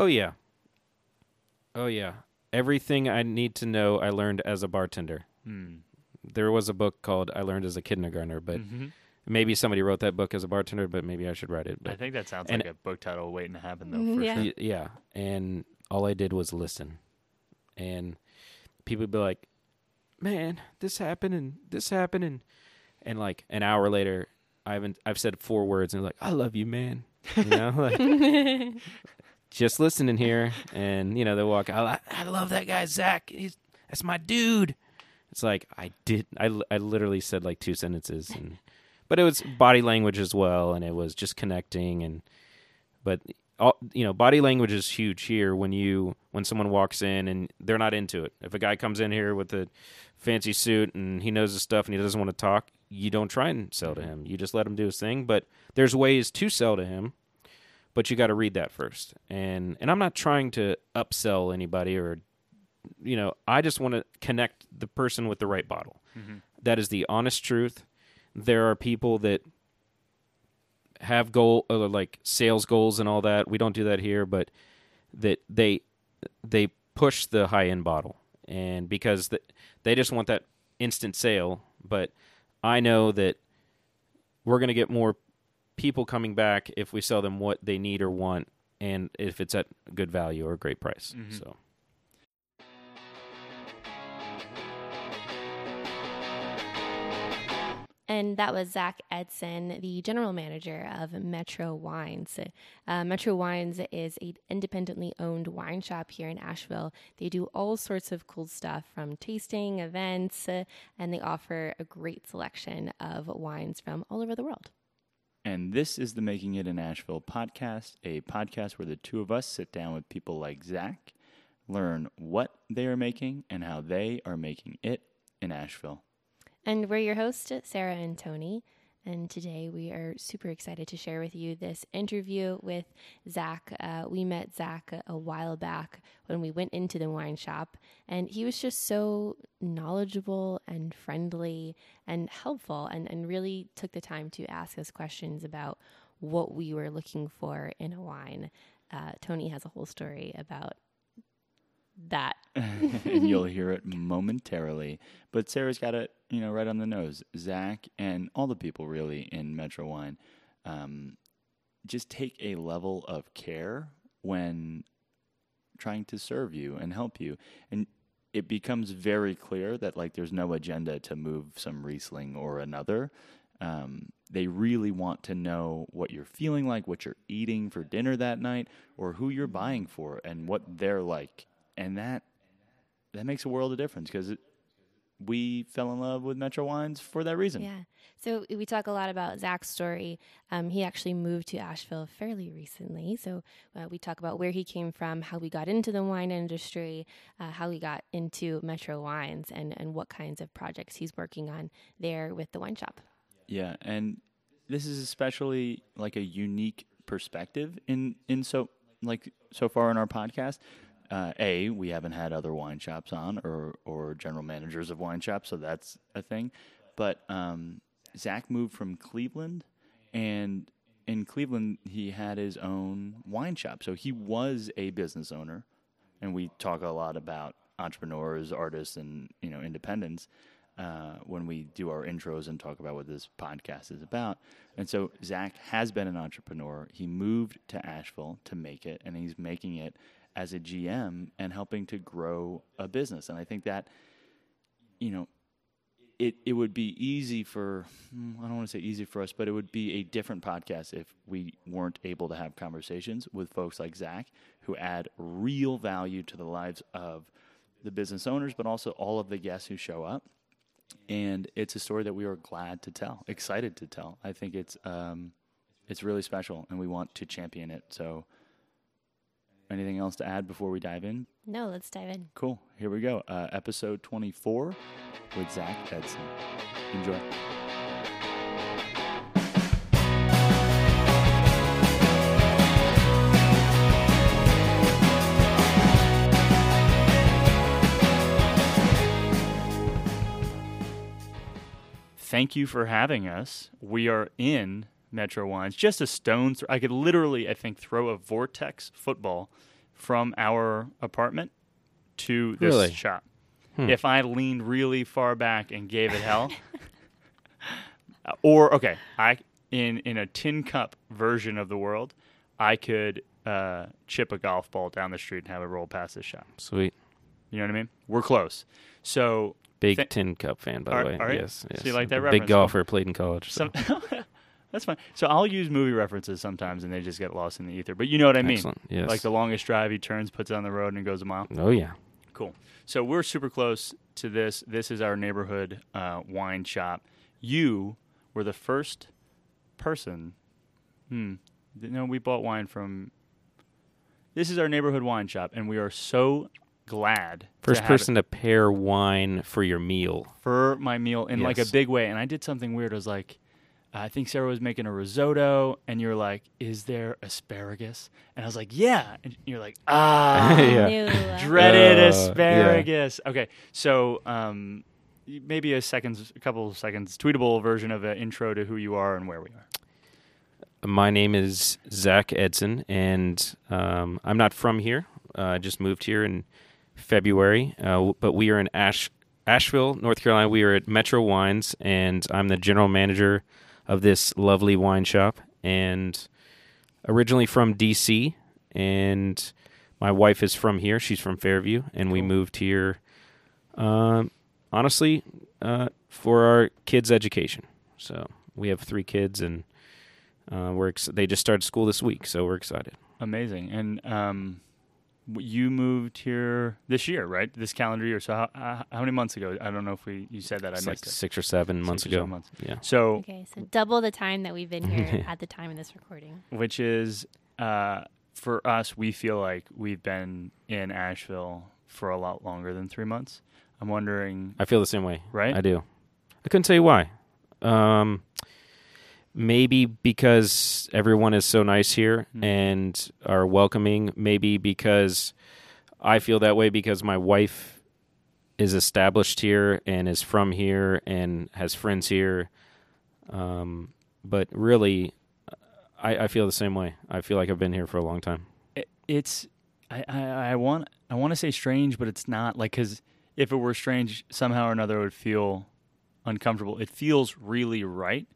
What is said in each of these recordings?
Oh yeah. Oh yeah. Everything I need to know I learned as a bartender. Hmm. There was a book called I learned as a kindergartner, but Mhm. maybe somebody wrote that book as a bartender, but maybe I should write it. I think that sounds and- like a book title waiting to happen though. Mhm, For yeah. sure. Yeah, and all I did was listen, and people would be like, "Man, this happened and this happened," and and like an hour later, I haven't I've said four words and they're like, "I love you, man," you know, like just listening here, and you know they walk. I I love that guy Zach. He's that's my dude. It's like I did. I I literally said like two sentences, and but it was body language as well, and it was just connecting and but all, you know body language is huge here when you when someone walks in and they're not into it if a guy comes in here with a fancy suit and he knows his stuff and he doesn't want to talk you don't try and sell to him you just let him do his thing but there's ways to sell to him but you got to read that first and and i'm not trying to upsell anybody or you know i just want to connect the person with the right bottle Mhm. that is the honest truth there are people that have goal uh, like sales goals and all that. We don't do that here, but that they they push the high end bottle, and because the, they just want that instant sale. But I know that we're going to get more people coming back if we sell them what they need or want, and if it's at good value or a great price. Mhm. So. And that was Zach Eidson, the general manager of Metro Wines. Uh, Metro Wines is an independently owned wine shop here in Asheville. They do all sorts of cool stuff from tasting, events, uh, and they offer a great selection of wines from all over the world. And this is the Making It in Asheville podcast, a podcast where the two of us sit down with people like Zach, learn what they are making and how they are making it in Asheville. And we're your hosts, Sarah and Tony. And today we are super excited to share with you this interview with Zach. Uh, we met Zach a, a while back when we went into the wine shop, and he was just so knowledgeable and friendly and helpful, and, and really took the time to ask us questions about what we were looking for in a wine. Uh, Tony has a whole story about that. and you'll hear it momentarily. But Sarah's got it, you know, right on the nose. Zach and all the people really in Metro Wine um, just take a level of care when trying to serve you and help you. And it becomes very clear that like there's no agenda to move some Riesling or another. Um, they really want to know what you're feeling like, what you're eating for dinner that night, or who you're buying for, and what they're like. And that that makes a world of difference because we fell in love with Metro Wines for that reason. Yeah. So we talk a lot about Zach's story. Um, he actually moved to Asheville fairly recently. So uh, we talk about where he came from, how we got into the wine industry, uh, how we got into Metro Wines, and, and what kinds of projects he's working on there with the wine shop. Yeah, and this is especially like a unique perspective in in so like so far in our podcast. Uh, a, we haven't had other wine shops on or or general managers of wine shops, so that's a thing. But um, Zach moved from Cleveland, and in Cleveland he had his own wine shop, so he was a business owner. And we talk a lot about entrepreneurs, artists, and you know independence uh, when we do our intros and talk about what this podcast is about. And so Zach has been an entrepreneur. He moved to Asheville to make it, and he's making it as a GM and helping to grow a business. And I think that, you know, it, it would be easy for, hmm, I don't want to say easy for us, but it would be a different podcast if we weren't able to have conversations with folks like Zach who add real value to the lives of the business owners, but also all of the guests who show up and it's a story that we are glad to tell, excited to tell. I think it's um, it's really special, and we want to champion it. So, anything else to add before we dive in? No, let's dive in. Cool. Here we go. Uh, episode twenty four with Zach Eidson. Enjoy. Thank you for having us. We are in Metro Wines, just a stone's throw. I could literally, I think, throw a vortex football from our apartment to this Really? shop. Hmm. If I leaned really far back and gave it hell, or okay, I in in a tin cup version of the world, I could uh, chip a golf ball down the street and have it roll past this shop. Sweet. You know what I mean? We're close. So Big Th- tin cup fan, by the way. right. Yes, yes. So you like that reference? Big golfer, played in college. So. some that's fine. So I'll use movie references sometimes, and they just get lost in the ether. But you know what I mean? Excellent. Yes. Like the longest drive, he turns, puts it on the road, and goes a mile. oh yeah. Cool. So we're super close to this. This is our neighborhood uh, wine shop. You were the first person. Hmm. No, we bought wine from. This is our neighborhood wine shop, and we are so glad. First to person to pair wine for your meal. for my meal in like a big way. And I did something weird. I was like, I think Sarah was making a risotto, and you're like, "Is there asparagus?" And I was like, "Yeah." And you're like, "Ah." Yeah. Dreaded Uh, yeah. asparagus. Okay, so um, maybe a seconds, a couple of seconds, tweetable version of an intro to who you are and where we are. My name is Zach Eidson, and um, I'm not from here. Uh, I just moved here in February, uh, but we are in Ash- Asheville, North Carolina. We are at Metro Wines, and I'm the general manager of this lovely wine shop. And originally from DC, and my wife is from here. She's from Fairview, and we moved here. Um, honestly, uh, for our kids' education. So we have three kids, and uh, we're ex- they just started school this week, so we're excited. Amazing. And um, you moved here this year, right? This calendar year. So how, how, how many months ago? I don't know if we you said that. I It's missed like six or seven months Six or ago. seven months. Yeah, So Okay, so double the time that we've been here at the time of this recording. which is uh, for us, we feel like we've been in Asheville for a lot longer than three months. I'm wondering, I feel the same way. right? I do. I couldn't tell you why. Um, maybe because everyone is so nice here Hmm. and are welcoming. Maybe because I feel that way because my wife is established here and is from here and has friends here. Um, but really, I, I feel the same way. I feel like I've been here for a long time. it, it's I, I, I want I want to say strange, but it's not like because if it were strange, somehow or another, it would feel uncomfortable. It feels really right,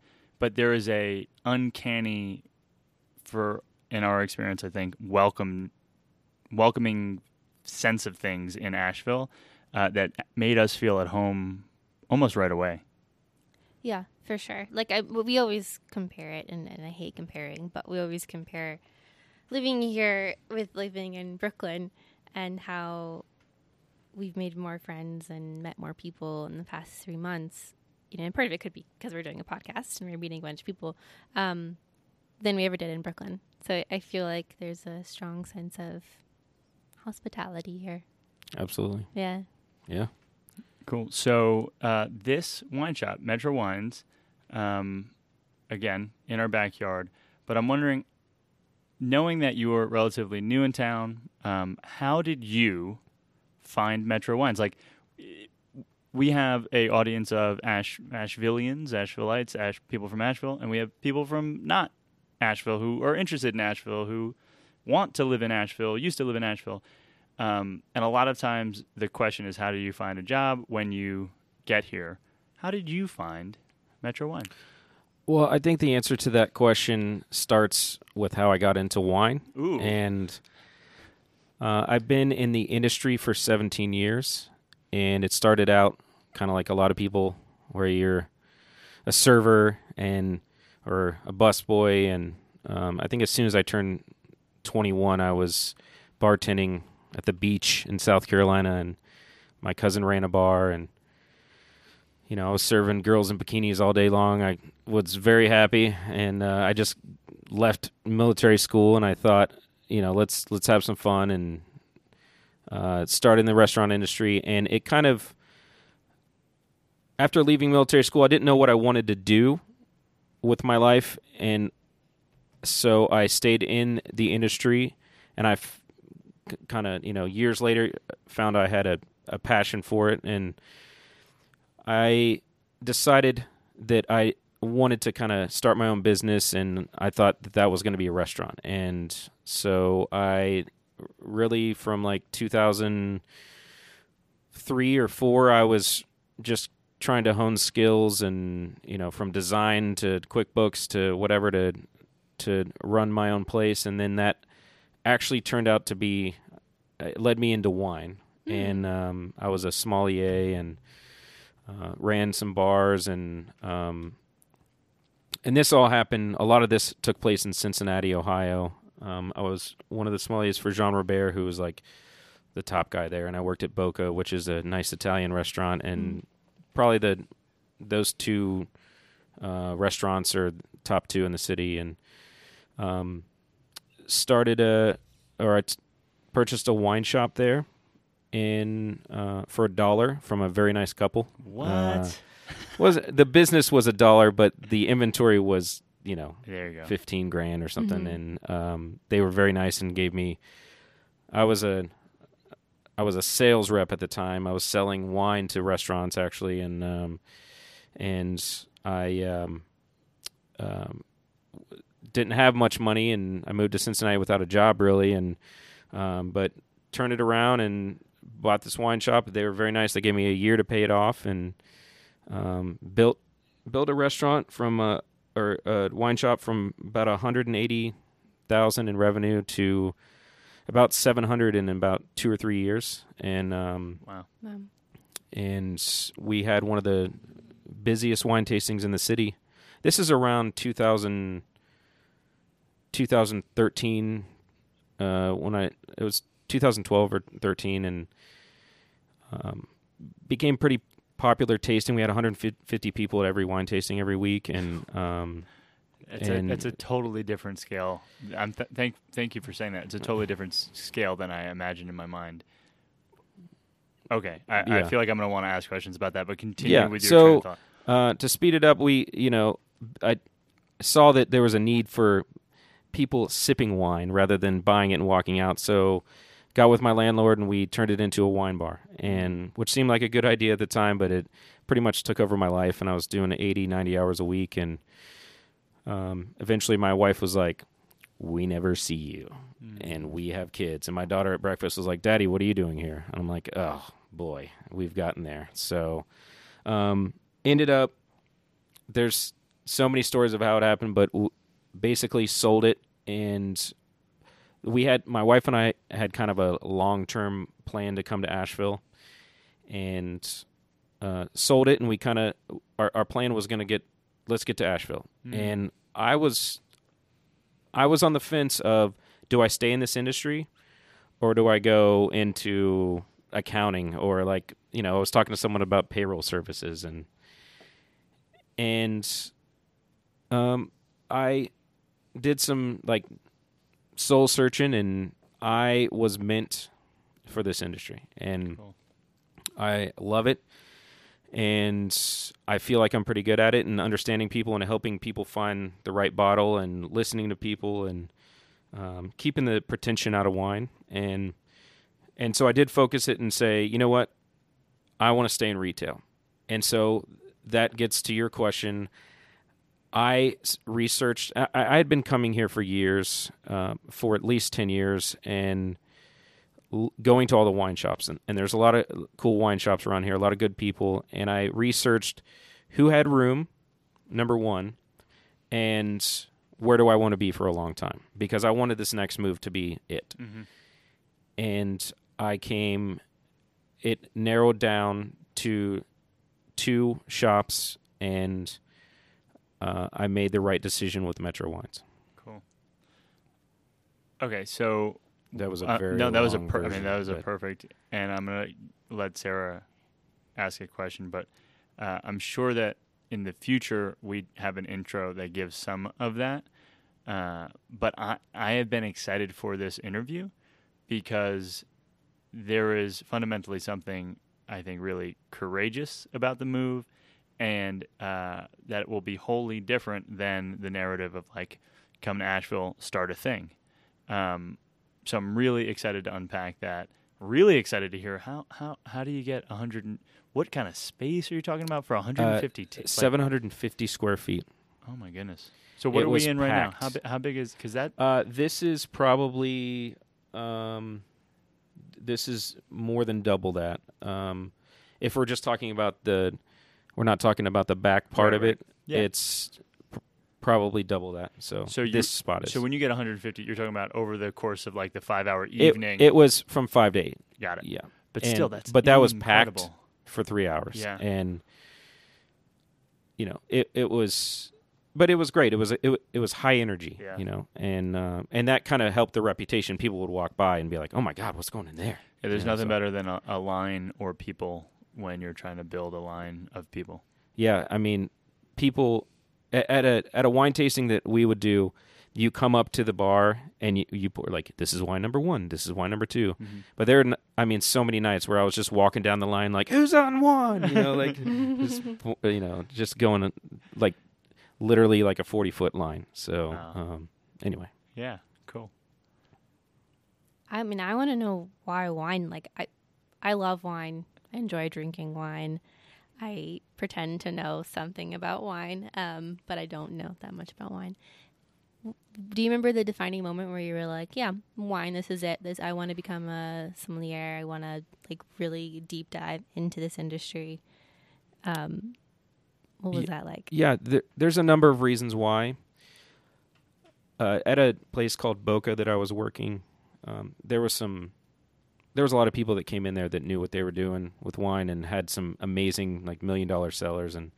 but there is a uncanny, for in our experience, I think welcome, welcoming sense of things in Asheville uh, that made us feel at home almost right away. Yeah, for sure. Like I, we always compare it, and, and I hate comparing, but we always compare living here with living in Brooklyn, and how we've made more friends and met more people in the past three months. You know, and part of it could be because we're doing a podcast and we're meeting a bunch of people um, than we ever did in Brooklyn. So I feel like there's a strong sense of hospitality here. Absolutely. Yeah. Yeah. Cool. So uh, this wine shop, Metro Wines, um, again in our backyard. But I'm wondering, knowing that you were relatively new in town, um, how did you find Metro Wines? Like, i- we have a audience of Ash Ashvillians, Ashevilleites, Ash people from Asheville, and we have people from not Asheville who are interested in Asheville, who want to live in Asheville, used to live in Asheville. Um, and a lot of times the question is, how do you find a job when you get here? How did you find Metro Wine? Well, I think the answer to that question starts with how I got into wine. Ooh, And uh, I've been in the industry for 17 years, and it started out kind of like a lot of people, where you're a server and or a busboy, and um, I think as soon as I turned 21, I was bartending at the beach in South Carolina, and my cousin ran a bar, and you know I was serving girls in bikinis all day long. I was very happy, and uh, I just left military school, and I thought, you know, let's let's have some fun and uh, start in the restaurant industry. And it kind of, after leaving military school, I didn't know what I wanted to do with my life, and so I stayed in the industry, and I kind of, you know, years later found I had a, a passion for it, and I decided that I wanted to kind of start my own business and I thought that that was going to be a restaurant. And so I really from like 2003 or 4 I was just trying to hone skills and you know from design to QuickBooks to whatever to to run my own place. And then that actually turned out to be it led me into wine. And um, I was a sommelier and uh, ran some bars and um, and this all happened. A lot of this took place in Cincinnati, Ohio. Um, I was one of the sommeliers for Jean Robert, who was like the top guy there, and I worked at Boca, which is a nice Italian restaurant, and probably the those two uh, restaurants are top two in the city, and um, started a or I t- purchased a wine shop there in uh, for a dollar from a very nice couple. What? Uh, was the business was a dollar, but the inventory was you know there you go. fifteen grand or something, Mhm. and um, they were very nice and gave me. I was a, I was a sales rep at the time. I was selling wine to restaurants actually, and um, and I um, um, didn't have much money, and I moved to Cincinnati without a job really, and um, but turned it around and bought this wine shop. They were very nice. They gave me a year to pay it off, and um, built built a restaurant from a or a wine shop from about 180,000 in revenue to about 700 in about two or three years, and um, Wow. Wow. and we had one of the busiest wine tastings in the city. This is around 2000, 2013, uh, when I it was 2012 or 13, and um, became pretty popular tasting. We had 150 people at every wine tasting every week, and um, It's And- a it's a totally different scale. I'm th- thank thank you for saying that. It's a totally different s- scale than I imagined in my mind. Okay, I, I feel like I'm going to want to ask questions about that, but continue Yeah, with your so- train of thought. Uh, to speed it up, we you know I saw that there was a need for people sipping wine rather than buying it and walking out. So got with my landlord and we turned it into a wine bar, and which seemed like a good idea at the time, but it pretty much took over my life, and I was doing 80, 90 hours a week, and um, eventually my wife was like, "We never see you." and we have kids. And my daughter at breakfast was like, "Daddy, what are you doing here?" And I'm like, "Oh boy, we've gotten there." So, um, ended up there's so many stories of how it happened, but w- basically sold it, and we had my wife and I had kind of a long term plan to come to Asheville, and uh, sold it, and we kind of our our plan was going to get let's get to Asheville, Mm. and I was I was on the fence of do I stay in this industry or do I go into accounting or like you know I was talking to someone about payroll services and and um I did some like soul searching and I was meant for this industry and Cool. I love it and I feel like I'm pretty good at it and understanding people and helping people find the right bottle and listening to people and um, keeping the pretension out of wine and and so I did focus it and say, you know what, I want to stay in retail, and so that gets to your question. I researched. I, I had been coming here for years, uh, for at least ten years, and going to all the wine shops. And, and there's a lot of cool wine shops around here, a lot of good people. And I researched who had room, number one, and where do I want to be for a long time because I wanted this next move to be it. Mhm. And I came. It narrowed down to two shops, and uh, I made the right decision with Metro Wines. Cool. Okay, so That was a Uh, no, that was a per- I mean that was a perfect. And I'm gonna let Sarah ask a question, but uh, I'm sure that in the future we have an intro that gives some of that. Uh, but I I have been excited for this interview because there is fundamentally something I think really courageous about the move, and uh, that it will be wholly different than the narrative of like come to Asheville, start a thing. Um, so I'm really excited to unpack that. Really excited to hear how how how do you get 100 what kind of space are you talking about for 150 t- like- 750 square feet. oh my goodness. So what It are we in right now? How bi- how big is cuz that Uh, this is probably Um, this is more than double that. Um, if we're just talking about the, we're not talking about the back part Right, of right. it. Yeah. It's probably double that. So, So you- this spot is. So when you get 150, you're talking about over the course of like the five hour evening. it was from five to eight. Got it. Yeah, But And- still, that's but that was packed. for three hours. Yeah. and you know it it was, but it was great. It was it, it was high energy. Yeah. You know, and uh, and that kind of helped the reputation. People would walk by and be like, "Oh my god, what's going in there?" Yeah, there's you know, nothing so- better than a, a line or people when you're trying to build a line of people. Yeah, I mean, people at a at a wine tasting that we would do, you come up to the bar and you you pour like this is wine number one, this is wine number 2 But there, are n- I mean, so many nights where I was just walking down the line like, who's on one? You know, like just, you know, just going like literally like a forty foot line. So Wow. um, anyway, Yeah, cool. I mean, I want to know why wine. Like, I, I love wine. I enjoy drinking wine. I pretend to know something about wine, um, but I don't know that much about wine. Do you remember the defining moment where you were like, "Yeah, wine. This is it. This I want to become a sommelier. I want to like really deep dive into this industry." Um, what was that like? yeah, there, there's a number of reasons why. Uh, at a place called Boca that I was working, um, there was some, there was a lot of people that came in there that knew what they were doing with wine and had some amazing like million dollar sellers, and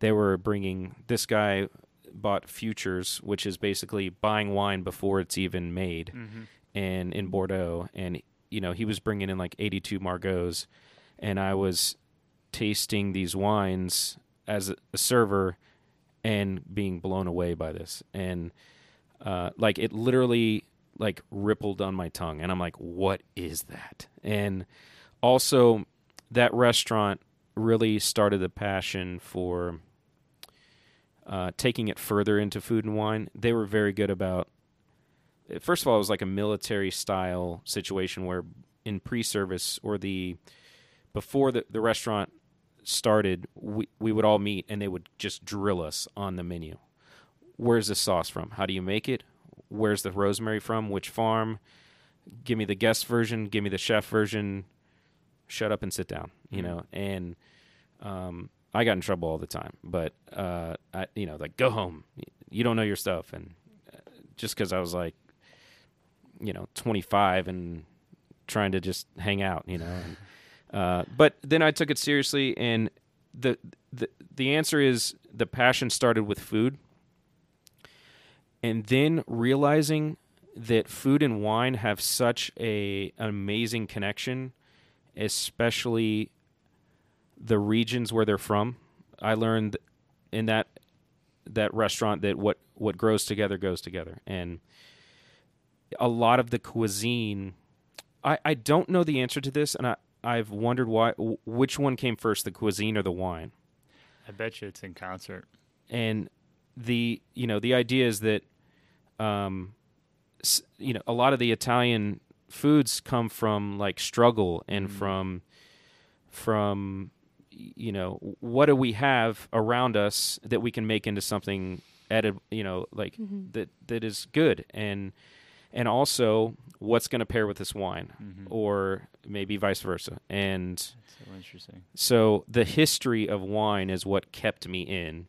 they were bringing. This guy bought futures, which is basically buying wine before it's even made, Mm-hmm. and in Bordeaux, and you know he was bringing in like 82 Margaux, and I was tasting these wines as a, a server and being blown away by this, and uh, like it literally like rippled on my tongue, and I'm like, what is that? And also, that restaurant really started the passion for uh, taking it further into food and wine. They were very good about first of all, it was like a military style situation where in pre-service or the before the, the restaurant started, we, we would all meet and they would just drill us on the menu. Where's the sauce from? How do you make it? Where's the rosemary from? Which farm? Give me the guest version. Give me the chef version. Shut up and sit down. You Mhm. know, and um, I got in trouble all the time. But uh, I, you know, like go home. You don't know your stuff, and uh, just because I was like, you know, 25 and trying to just hang out, you know. And, uh, but then I took it seriously, and the the the answer is the passion started with food, and then realizing that food and wine have such a an amazing connection, especially the regions where they're from. I learned in that that restaurant that what what grows together goes together, and a lot of the cuisine. I, I don't know the answer to this, and I I've wondered why which one came first, the cuisine or the wine. I bet you it's in concert. And the you know the idea is that, um, you know, a lot of the Italian foods come from like struggle and Mm. from from you know what do we have around us that we can make into something edit you know like Mhm. that that is good and and also what's going to pair with this wine Mm-hmm. or maybe vice versa and so interesting. so the history of wine is what kept me in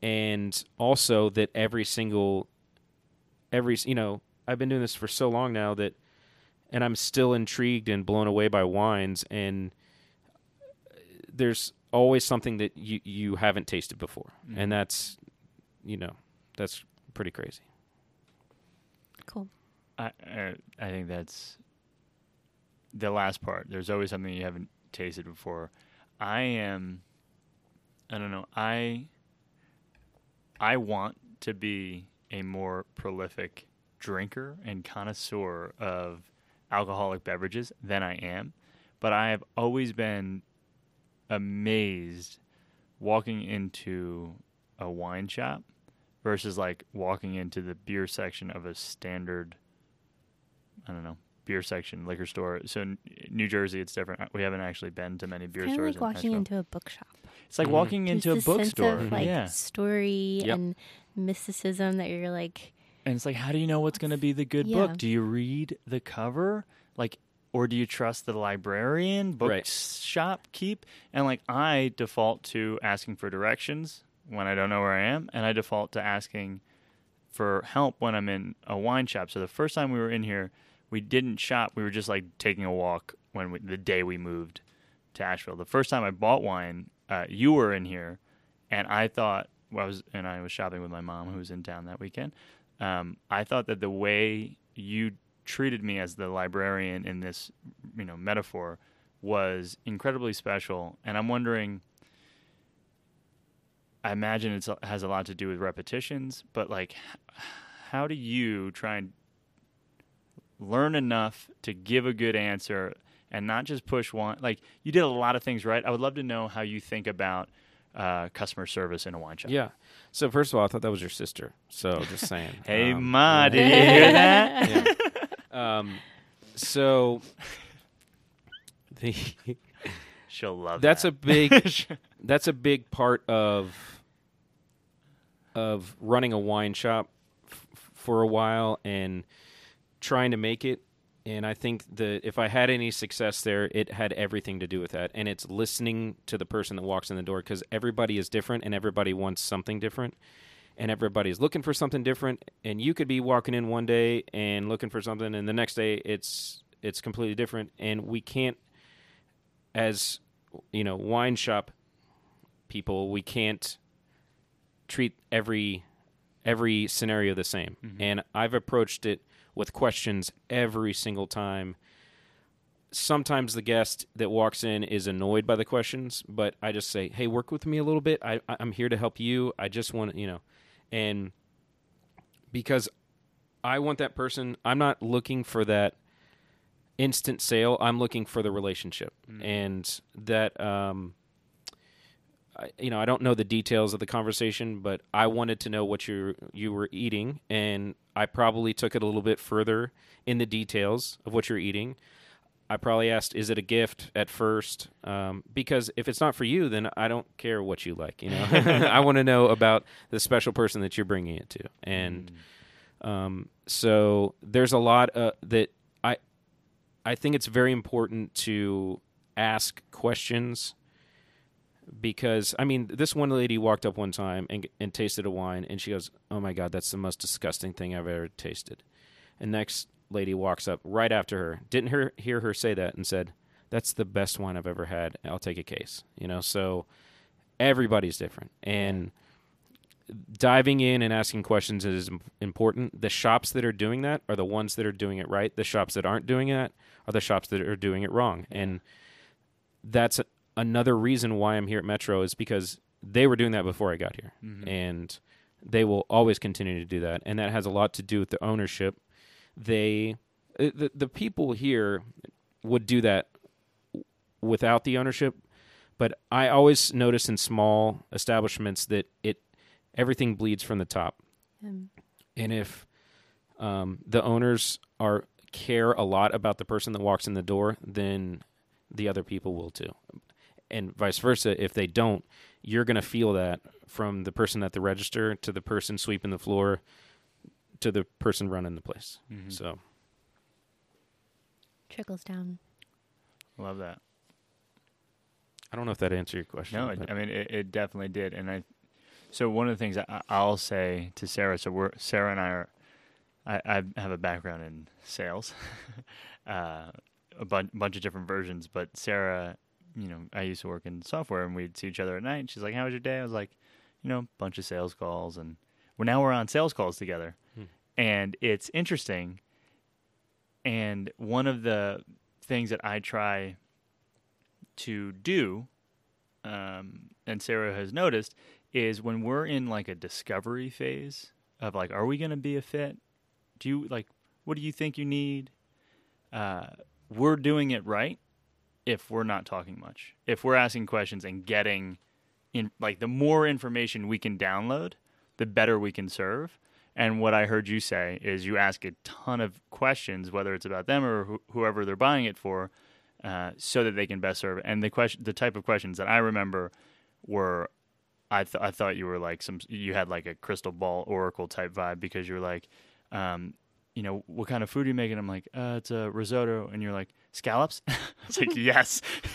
and also that every single every you know I've been doing this for so long now that and I'm still intrigued and blown away by wines and there's always something that you you haven't tasted before Mhm. and that's you know that's pretty crazy Cool. I I I think that's the last part. There's always something you haven't tasted before. I am. I don't know. I. I want to be a more prolific drinker and connoisseur of alcoholic beverages than I am, but I have always been amazed walking into a wine shop versus like walking into the beer section of a standard I don't know beer section liquor store. So in New Jersey, it's different. We haven't actually been to many beer stores. Kind of like in walking Nashville. into a bookshop. It's like Mhm. walking There's into a this sense bookstore. of like yeah, story Yep. and mysticism that you're like. and it's like, how do you know what's going to be the good Yeah. book? Do you read the cover, like, or do you trust the librarian, book Right. shop keep? And like, I default to asking for directions when I don't know where I am, and I default to asking for help when I'm in a wine shop. So the first time we were in here, we didn't shop. We were just like taking a walk when we, the day we moved to Asheville. The first time I bought wine, uh, you were in here, and I thought well, I was and I was shopping with my mom who was in town that weekend. Um, I thought that the way you treated me as the librarian in this, you know, metaphor was incredibly special, and I'm wondering. I imagine it has a lot to do with repetitions, but like, how do you try and learn enough to give a good answer and not just push one? Like, you did a lot of things right. I would love to know how you think about uh, customer service in a wine shop. Yeah. So first of all, I thought that was your sister. So just saying. Hey, Um, Ma, did you hear that? yeah. Um, so the She'll love that's a big that's a big part of of running a wine shop f- for a while and trying to make it and I think that if I had any success there, it had everything to do with that. And it's listening to the person that walks in the door because everybody is different and everybody wants something different. And everybody's looking for something different. And you could be walking in one day and looking for something, and the next day it's it's completely different. And we can't, as you know, wine shop people, we can't treat every every scenario the same. Mm-hmm. And I've approached it with questions every single time. Sometimes the guest that walks in is annoyed by the questions, but I just say, "Hey, work with me a little bit. I, I'm here to help you. I just want you know," and because I want that person, I'm not looking for that instant sale. I'm looking for the relationship, and that um, you know, I don't know the details of the conversation, but I wanted to know what you you were eating, and I probably took it a little bit further in the details of what you're eating. I probably asked, "Is it a gift?" at first, um, because if it's not for you, then I don't care what you like. You know, I want to know about the special person that you're bringing it to, and um, so there's a lot uh, that I I think it's very important to ask questions because I mean, this one lady walked up one time and, and tasted a wine, and she goes, "Oh my god, that's the most disgusting thing I've ever tasted." And next lady walks up right after her, didn't hear hear her say that, and said, "That's the best wine I've ever had. I'll take a case." You know, so everybody's different, and diving in and asking questions is important. The shops that are doing that are the ones that are doing it right. The shops that aren't doing that are the shops that are doing it wrong, and that's another reason why I'm here at Metro is because they were doing that before I got here, and they will always continue to do that, and that has a lot to do with the ownership. They, uh, the the people here, would do that without the ownership, but I always notice in small establishments that it everything bleeds from the top, Um, and if um, the owners are care a lot about the person that walks in the door, then the other people will too, and vice versa. If they don't, you're going to feel that from the person at the register to the person sweeping the floor to the person running the place. Mhm. So trickles down. Love that. I don't know if that answered your question. No, it, I mean it, it definitely did, and I. So one of the things I, I'll say to Sarah, so we're Sarah and I are, I, I have a background in sales, uh, a bun- bunch of different versions. But Sarah, you know, I used to work in software, and we'd see each other at night. And she's like, "How was your day?" I was like, "You know, bunch of sales calls, and we're now we're on sales calls together, Hmm. and it's interesting. And one of the things that I try to do um, and Sarah has noticed is when we're in like a discovery phase of like, are we going to be a fit? Do you like, what do you think you need? Uh, we're doing it right if we're not talking much. If we're asking questions and getting in, like, the more information we can download, the better we can serve. And what I heard you say is you ask a ton of questions, whether it's about them or wh- whoever they're buying it for, uh, so that they can best serve. And the question, the type of questions that I remember were, I th- I thought you were like some, you had like a crystal ball oracle type vibe because you're like, um, you know, what kind of food are you making? I'm like, uh, it's a risotto, and you're like, scallops. I was like, yes.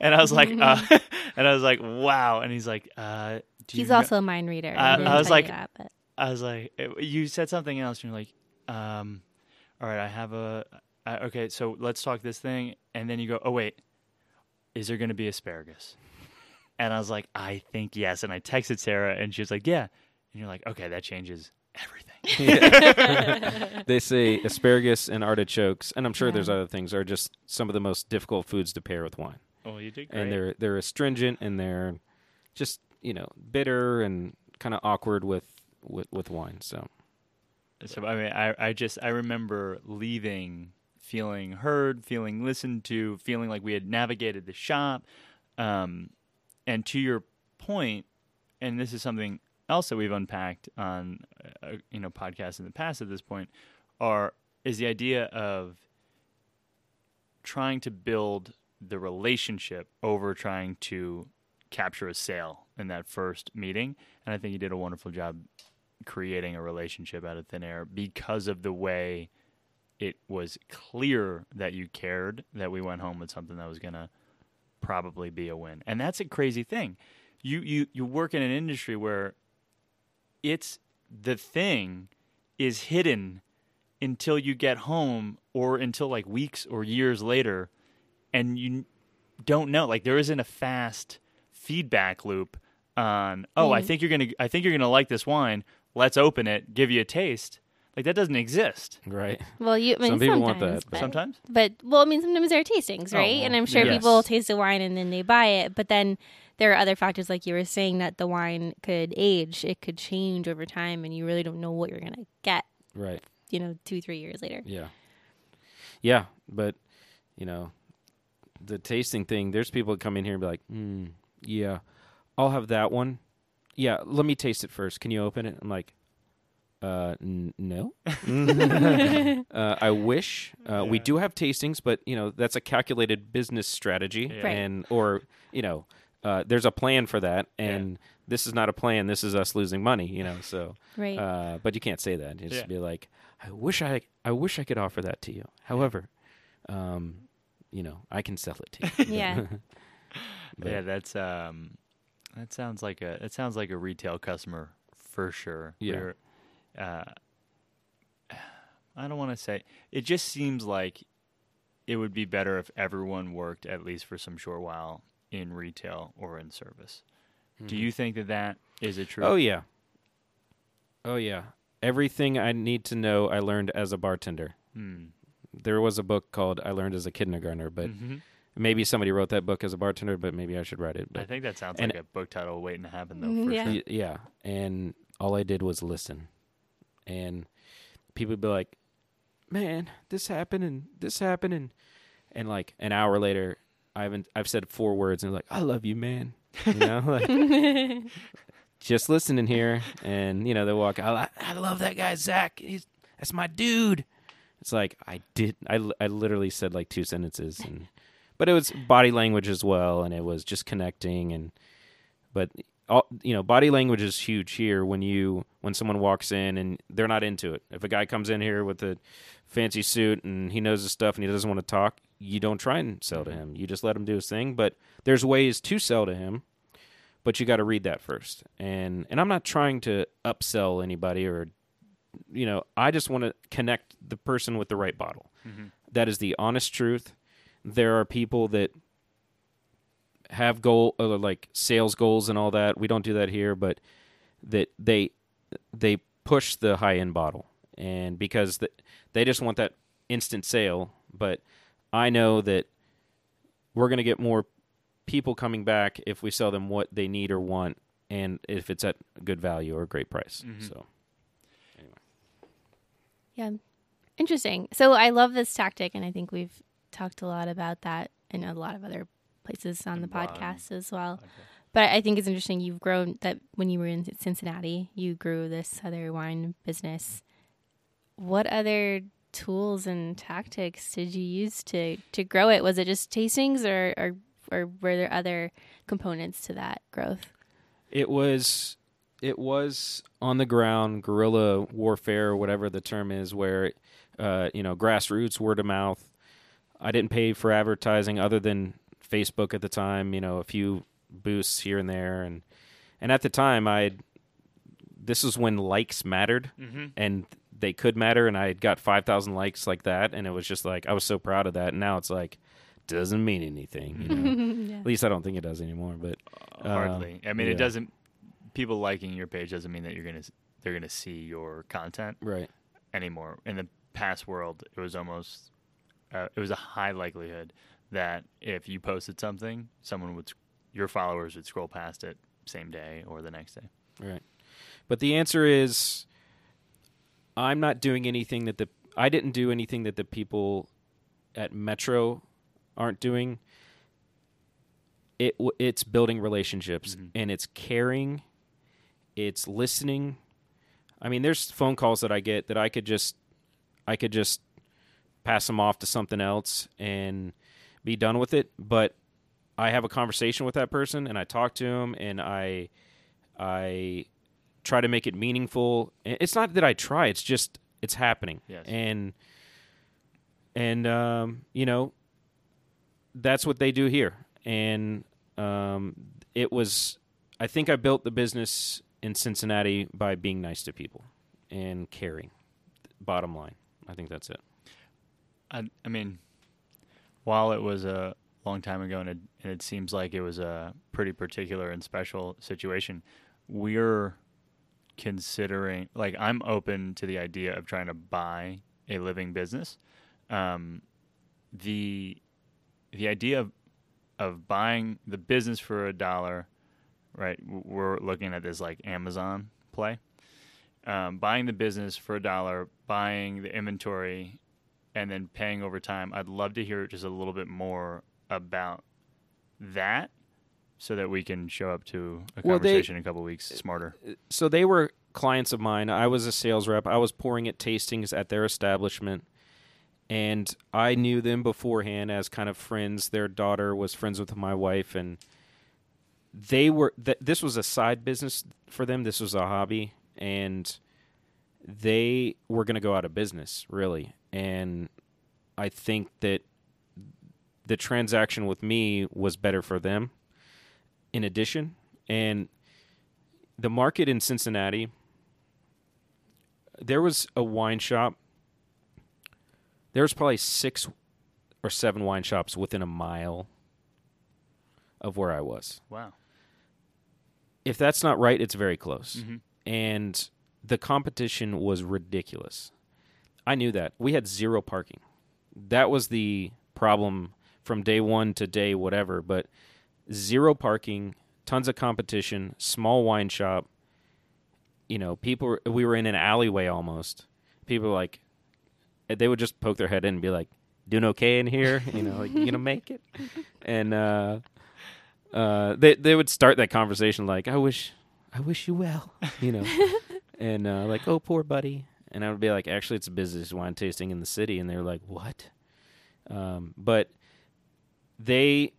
and I was like, uh, and I was like, wow. And he's like, uh, do He's also a mind reader. I- I, was like- that, but I was like, eh, you said something else. And you're like, um, all right, I have a, I, okay, so let's talk this thing. And then you go, oh, wait, is there going to be asparagus? And I was like, I think yes. And I texted Sarah and she was like, yeah. And you're like, okay, that changes everything. they say asparagus and artichokes, and I'm sure there's other things, are just some of the most difficult foods to pair with wine. Oh, you did great. And they're they're astringent and they're just you know bitter and kind of awkward with, with with wine. So So I mean, I I just I remember leaving feeling heard, feeling listened to, feeling like we had navigated the shop. Um, and to your point, and this is something else that we've unpacked on uh, you know podcasts in the past at this point, are is the idea of trying to build the relationship over trying to capture a sale in that first meeting. And I think you did a wonderful job creating a relationship out of thin air because of the way it was clear that you cared that we went home with something that was going to probably be a win. And that's a crazy thing. You you you work in an industry where it's the thing is hidden until you get home or until like weeks or years later and you don't know like there isn't a fast feedback loop on oh I Mm. think you're going to I think you're going to like this wine let's open it give you a taste like that doesn't exist right, well, you I mean, Some people want that, but, but- sometimes but well, I mean, sometimes there are tastings, Oh, right? well, and I'm sure yes. people taste the wine and then they buy it, but then there are other factors, like you were saying, that the wine could age, it could change over time, and you really don't know what you're gonna get, right, you know, two, three years later. yeah, yeah. But you know, the tasting thing. There's people that come in here and be like, mm, "Yeah, I'll have that one. Yeah, let me taste it first. Can you open it?" I'm like, "Uh, n- no." uh, I wish uh, we do have tastings, but you know that's a calculated business strategy, Yeah. Right. and or you know, uh, there's a plan for that, and this is not a plan. This is us losing money, you know. So, Right. uh, but you can't say that. You just Yeah. be like, I wish I, I wish I could offer that to you. However, um, you know, I can sell it to you. yeah. But- yeah that's um that sounds like a that sounds like a retail customer for sure Yeah. We're, uh I don't want to say it just seems like it would be better if everyone worked at least for some short while in retail or in service. Do you think that that is a true? Oh yeah. Oh yeah. Everything I need to know, I learned as a bartender. Hmm. There was a book called "I Learned as a Kindergartner," but Mhm. maybe somebody wrote that book as a bartender. But maybe I should write it. I think that sounds and- like a book title waiting to happen though. Mhm, For yeah. sure. yeah, and all I did was listen, and people would be like, "Man, this happened and this happened," and and like an hour later, I haven't I've said four words and they're like, "I love you, man," you know, like just listening here, and you know they walk. I I love that guy Zach. He's that's my dude. It's like I did. I I literally said like two sentences, and but it was body language as well, and it was just connecting and but all you know body language is huge here when you when someone walks in and they're not into it if a guy comes in here with a fancy suit and he knows his stuff and he doesn't want to talk you don't try and sell to him you just let him do his thing but there's ways to sell to him but you got to read that first and and i'm not trying to upsell anybody or you know i just want to connect the person with the right bottle Mhm. that is the honest truth there are people that have goal uh, like sales goals and all that. We don't do that here, but that they they push the high end bottle, and because the, they just want that instant sale. But I know that we're going to get more people coming back if we sell them what they need or want, and if it's at a good value or a great price. Mhm. So Yeah. Interesting. So I love this tactic, and I think we've talked a lot about that in a lot of other places on the And podcast as well. Okay. But I think it's interesting you've grown that when you were in Cincinnati, you grew this other wine business. What other tools and tactics did you use to to grow it? Was it just tastings, or or, or were there other components to that growth? it was it was on the ground guerrilla warfare, whatever the term is, where uh, you know grassroots word of mouth. I didn't pay for advertising other than Facebook at the time. You know, a few boosts here and there, and and at the time, I this is when likes mattered, Mm-hmm. and they could matter, and I had got five thousand likes like that, and it was just like I was so proud of that. And now it's like doesn't mean anything. You know? yeah. At least I don't think it does anymore. But Uh, Hardly. I mean, yeah. it doesn't. People liking your page doesn't mean that you're gonna they're gonna see your content right, anymore. In the past world, it was almost uh, it was a high likelihood that if you posted something, someone would your followers would scroll past it same day or the next day. right. But the answer is, I'm not doing anything that the I didn't do anything that the people at Metro aren't doing. It it's building relationships Mhm. and it's caring, it's listening. I mean, there's phone calls that I get that I could just I could just pass them off to something else and be done with it, but I have a conversation with that person and I talk to him and I I try to make it meaningful. It's not that I try; it's just it's happening. Yes. And and um, you know that's what they do here. And um, it was I think I built the business in Cincinnati by being nice to people and caring. Bottom line, I think that's it. I, I mean, while it was a long time ago and it, and it seems like it was a pretty particular and special situation, we're considering, like, I'm open to the idea of trying to buy a living business. Um, the the idea of, of buying the business for a dollar, right? We're looking at this like Amazon play. Um, buying the business for a dollar, buying the inventory and then paying over time. I'd love to hear just a little bit more about that so that we can show up to a Well, they- conversation in a couple weeks smarter. Uh, so they were clients of mine. I was a sales rep. I was pouring at tastings at their establishment, and I knew them beforehand as kind of friends. Their daughter was friends with my wife, and they were. Th- this was a side business for them. This was a hobby, and they were going to go out of business, really. And I think that the transaction with me was better for them. In addition, and the market in Cincinnati, there was a wine shop. There was probably six or seven wine shops within a mile of where I was. Wow. If that's not right, it's very close. Mhm. And the competition was ridiculous. I knew that. We had zero parking. That was the problem from day one to day whatever, but zero parking, tons of competition, small wine shop. You know, people, were- we were in an alleyway almost. People were like, they would just poke their head in and be like, doing okay in here? You know, like, you gonna make it? And, uh, uh, they, they would start that conversation like, I wish, I wish you well, you know, and, uh, like, oh, poor buddy. And I would be like, actually, it's a business wine tasting in the city. And they're like, what? Um, but they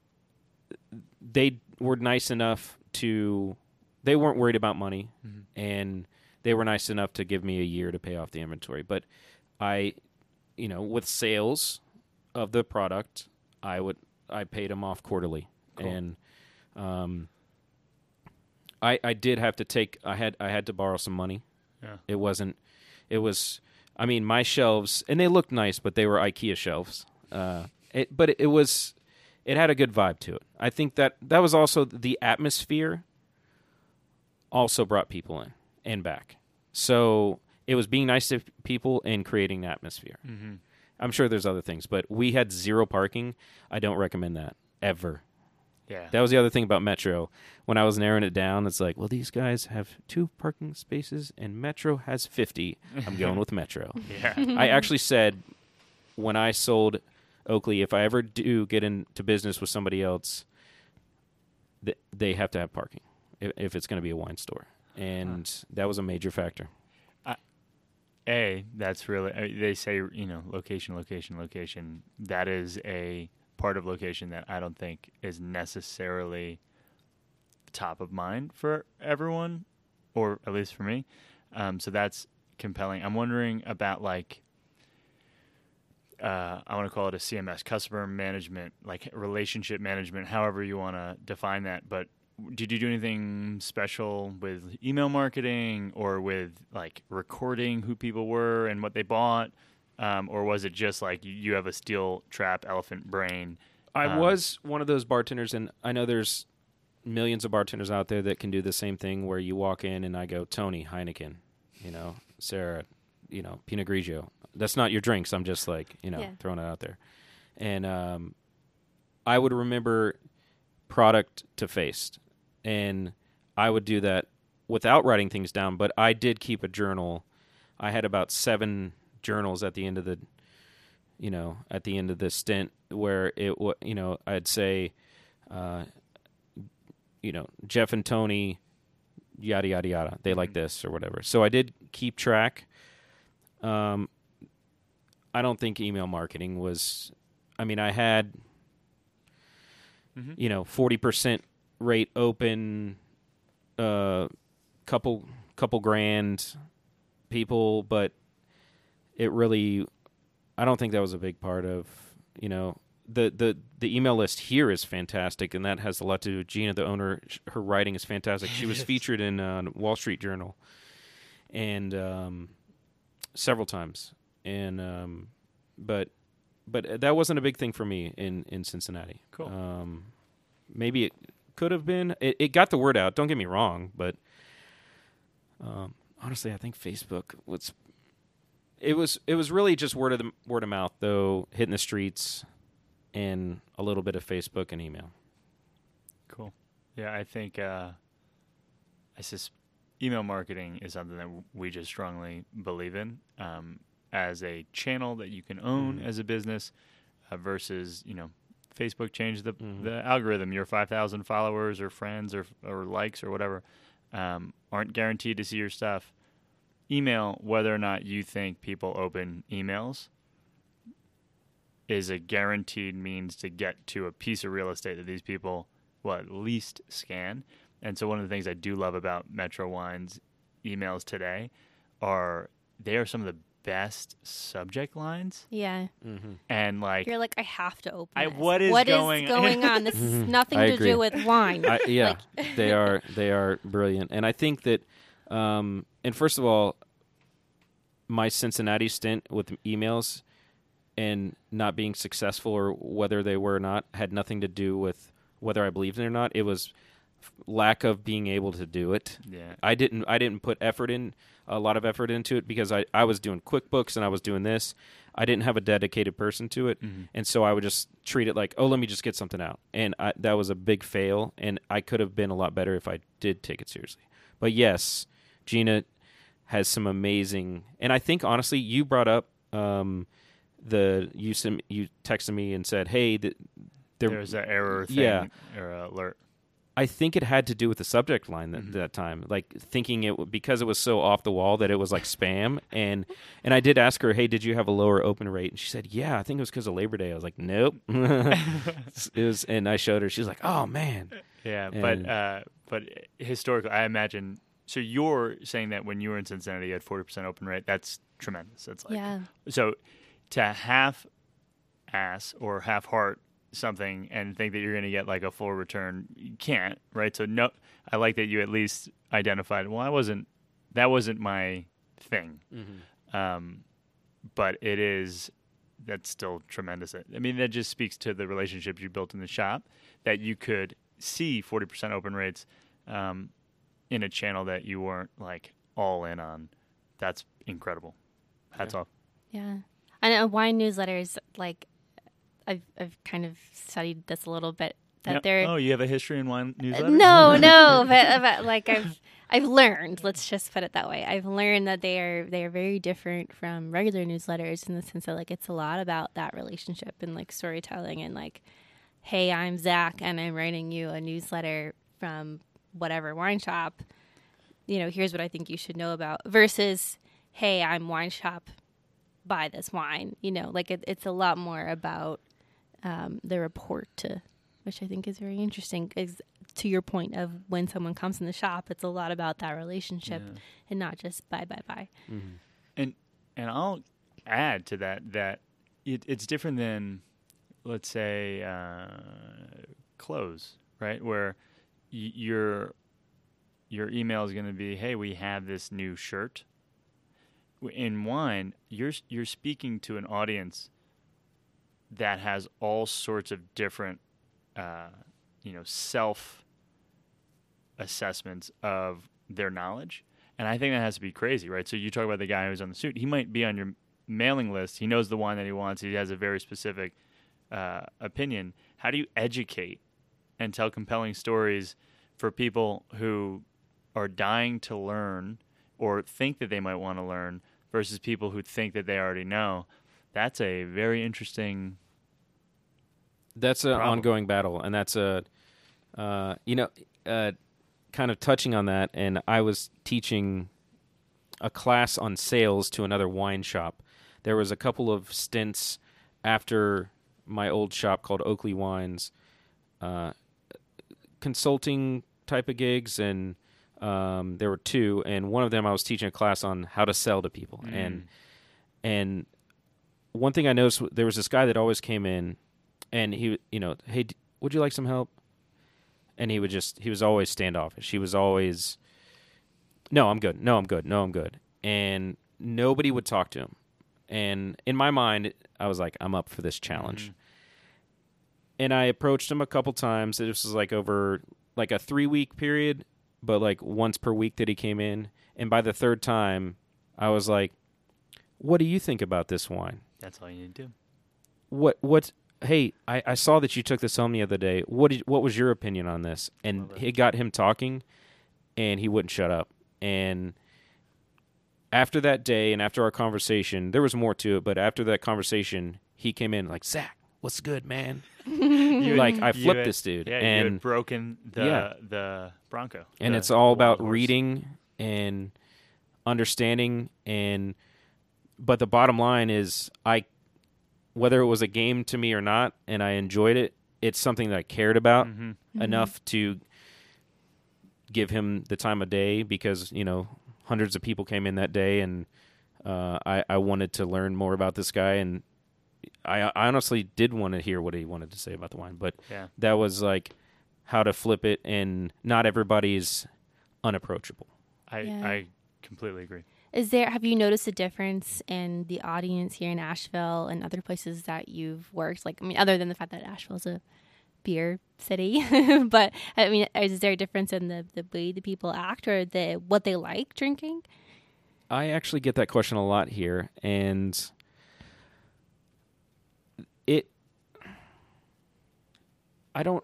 they were nice enough to they weren't worried about money Mhm. and they were nice enough to give me a year to pay off the inventory but i you know with sales of the product i would i paid them off quarterly Cool. and um i i did have to take i had i had to borrow some money Yeah. it wasn't it was i mean my shelves and they looked nice but they were ikea shelves uh it, but it, it was it had a good vibe to it i think that that was also the atmosphere also brought people in and back so it was being nice to people and creating an atmosphere Mm-hmm. i'm sure there's other things but we had zero parking i don't recommend that ever Yeah. that was the other thing about Metro. When I was narrowing it down, it's like, well, these guys have two parking spaces and Metro has 50. I'm going with Metro. yeah. I actually said when I sold Oakley, if I ever do get into business with somebody else, th- they have to have parking if, if it's going to be a wine store. And that was a major factor. A, that's really, I mean, they say, you know, location, location, location. That is a part of location that I don't think is necessarily top of mind for everyone or at least for me. Um, so that's compelling. I'm wondering about like uh, I want to call it a CMS, customer management, like relationship management, however you want to define that. But did you do anything special with email marketing or with like recording who people were and what they bought? Um, or was it just like you- have a steel trap elephant brain? I Um, was one of those bartenders, and I know there's millions of bartenders out there that can do the same thing. Where you walk in and I go, Tony Heineken, you know, Sarah, you know, Pinot Grigio. That's not your drinks. I'm just like, you know, Yeah. throwing it out there. And um, I would remember product to face, and I would do that without writing things down. But I did keep a journal. I had about seven journals at the end of the you know, at the end of the stint where it wa you know, I'd say, uh, you know, Jeff and Tony, yada yada yada, they like this or whatever. So I did keep track. Um, I don't think email marketing was. I mean, I had, Mhm. you know, forty percent rate open, uh, couple couple grand people, but it really I don't think that was a big part of you know the the the email list here is fantastic, and that has a lot to do with Gina, the owner. Her writing is fantastic. She was featured in uh, Wall Street Journal, and um, several times, and um, but but that wasn't a big thing for me in in Cincinnati. Cool. Um, maybe it could have been. It, it got the word out. Don't get me wrong, but um, honestly, I think Facebook was. It was it was really just word of the, word of mouth though, hitting the streets, and a little bit of Facebook and email. Cool. Yeah, I think uh, I sus- email marketing is something that we just strongly believe in um, as a channel that you can own Mhm. as a business uh, versus you know Facebook changed the Mhm. the algorithm. Your five thousand followers or friends or or likes or whatever um, aren't guaranteed to see your stuff. Email, whether or not you think people open emails, is a guaranteed means to get to a piece of real estate that these people will at least scan. And so one of the things I do love about Metro Wine's emails today are they are some of the best subject lines Yeah. Mm-hmm. and like You're like, I have to open I- this. what is going- going on? This is Mhm. nothing I to agree. do with wine. I, yeah, Like- they are they are brilliant, and I think that. Um, and first of all, my Cincinnati stint with emails and not being successful, or whether they were or not, had nothing to do with whether I believed in it or not. It was f- lack of being able to do it. yeah. I didn't I didn't put effort in a lot of effort into it because I, I was doing QuickBooks and I was doing this. I didn't have a dedicated person to it. Mhm. And so I would just treat it like, oh, let me just get something out. And I, that was a big fail. And I could have been a lot better if I did take it seriously. But yes, Gina has some amazing. And I think honestly, you brought up um, the you some you texted me and said, hey, the, there, There's an error thing Yeah. or alert. I think it had to do with the subject line that, Mhm. that time, like thinking it w- because it was so off the wall that it was like spam. And and I did ask her, "Hey, did you have a lower open rate?" And she said, "Yeah, I think it was because of Labor Day." I was like, "Nope." it was, and I showed her. She's like, "Oh man." Yeah, And- but uh, but historically, I imagine. So you're saying that when you were in Cincinnati, you had forty percent open rate. That's tremendous. That's like yeah. so to half ass or half heart something and think that you're going to get like a full return, you can't, right? So no, I like that you at least identified. Well, I wasn't. That wasn't my thing. Um, but it is. That's still tremendous. I mean, that just speaks to the relationships you built in the shop that you could see 40% open rates um, in a channel that you weren't like all in on. That's incredible. Hats off. Yeah. And uh, wine newsletters, like, I've, I've kind of studied this a little bit. That Yep. they're oh, you have a history in wine newsletter? Uh, no, no, but, but like I've I've learned. Let's just put it that way. I've learned that they are they are very different from regular newsletters in the sense that like it's a lot about that relationship and like storytelling and like, hey, I'm Zach and I'm writing you a newsletter from whatever wine shop. You know, here's what I think you should know about versus, hey, I'm wine shop, buy this wine. You know, like it, it's a lot more about um, the report to which I think is very interesting. Is to your point of when someone comes in the shop, it's a lot about that relationship Yeah. and not just buy buy buy. Mm-hmm. And and I'll add to that that it, it's different than let's say uh, clothes, right? Where y- your your email is going to be, "Hey, we have this new shirt." In wine, you're you're speaking to an audience that has all sorts of different, uh, you know, self assessments of their knowledge. And I think that has to be crazy, right? So you talk about the guy who's on the suit. He might be on your mailing list. He knows the wine that he wants. He has a very specific uh, opinion. How do you educate and tell compelling stories for people who are dying to learn or think that they might want to learn versus people who think that they already know? That's a very interesting. that's an Problem. ongoing battle, and that's a, uh, you know, uh, kind of touching on that. And I was teaching a class on sales to another wine shop. There was a couple of stints after my old shop called Oakley Wines, uh, consulting type of gigs, and um, there were two. And one of them, I was teaching a class on how to sell to people, and and one thing I noticed there was this guy that always came in, and he, you know, hey, would you like some help? And he would just, he was always standoffish. He was always, no, I'm good. No, I'm good. No, I'm good. And nobody would talk to him. And in my mind, I was like, I'm up for this challenge. Mm-hmm. And I approached him a couple times. This was like over like a three week period, but like once per week that he came in. And by the third time, I was like, what do you think about this wine? That's all you need to do. what what hey I, I saw that you took this home the other day what did, what was your opinion on this and it. it got him talking and he wouldn't shut up and after that day and after our conversation there was more to it but after that conversation he came in like zach what's good man You had- like i you flipped had- this dude Yeah, you had and broken the Yeah. the Bronco, and the- it's all about horse. reading and understanding and but the bottom line is i whether it was a game to me or not and i enjoyed it it's something that i cared about Mhm. enough to give him the time of day because you know hundreds of people came in that day and uh, I, I wanted to learn more about this guy and I, I honestly did want to hear what he wanted to say about the wine but Yeah, that was like how to flip it and not everybody's unapproachable I Yeah. I completely agree. Is there have you noticed a difference in the audience here in Asheville and other places that you've worked? Like I mean, other than the fact that Asheville's a beer city, but I mean, is there a difference in the, the way the people act or the what they like drinking? I actually get that question a lot here, and it. I don't.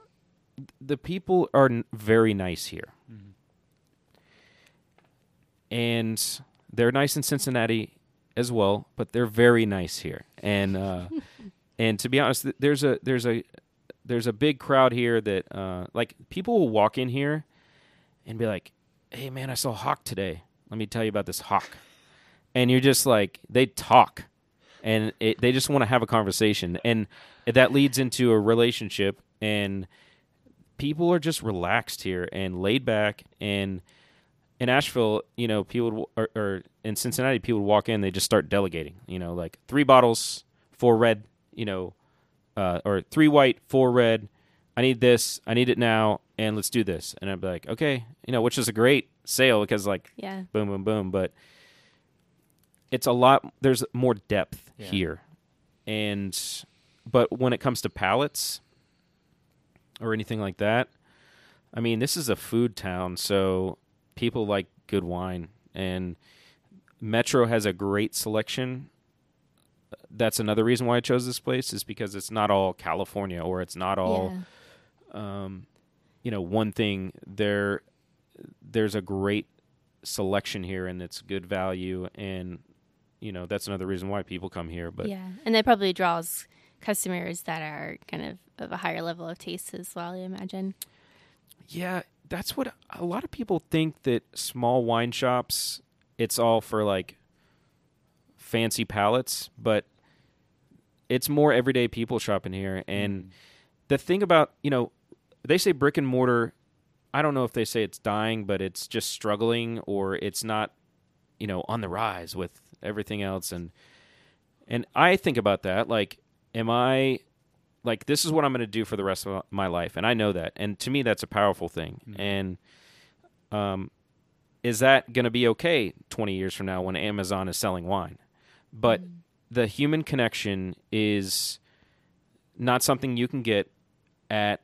The people are very nice here, mm-hmm. and they're nice in Cincinnati as well. But they're very nice here, and uh, and to be honest, th- there's a there's a there's a big crowd here that uh, like people will walk in here and be like, "Hey man, I saw Hawk today. Let me tell you about this Hawk." And you're just like, they talk, and it, they just want to have a conversation, and that leads into a relationship. And people are just relaxed here and laid back. And in Asheville, you know, people would, or, or in Cincinnati, people would walk in, they just start delegating. You know, like three bottles, four red. You know, uh, or three white, four red. I need this. I need it now, and let's do this. And I'd be like, okay, you know, which is a great sale because like Yeah. boom, boom, boom. But it's a lot. There's more depth Yeah. here, and but when it comes to palates or anything like that, I mean, this is a food town, so people like good wine, and Metro has a great selection. That's another reason why I chose this place is because it's not all California or it's not all yeah. um, you know, one thing there, there's a great selection here, and it's good value, and you know that's another reason why people come here. But yeah, and that probably draws customers that are kind of of a higher level of taste as well. I imagine. yeah, that's what a lot of people think that small wine shops, it's all for like fancy palates, but it's more everyday people shopping here, and mm-hmm. the thing about you know they say brick and mortar i don't know if they say it's dying but it's just struggling or it's not you know on the rise with everything else. And and i think about that like am i like this is what i'm going to do for the rest of my life and i know that and to me that's a powerful thing. Mhm. and um is that going to be okay 20 years from now when amazon is selling wine? But the human connection is not something you can get at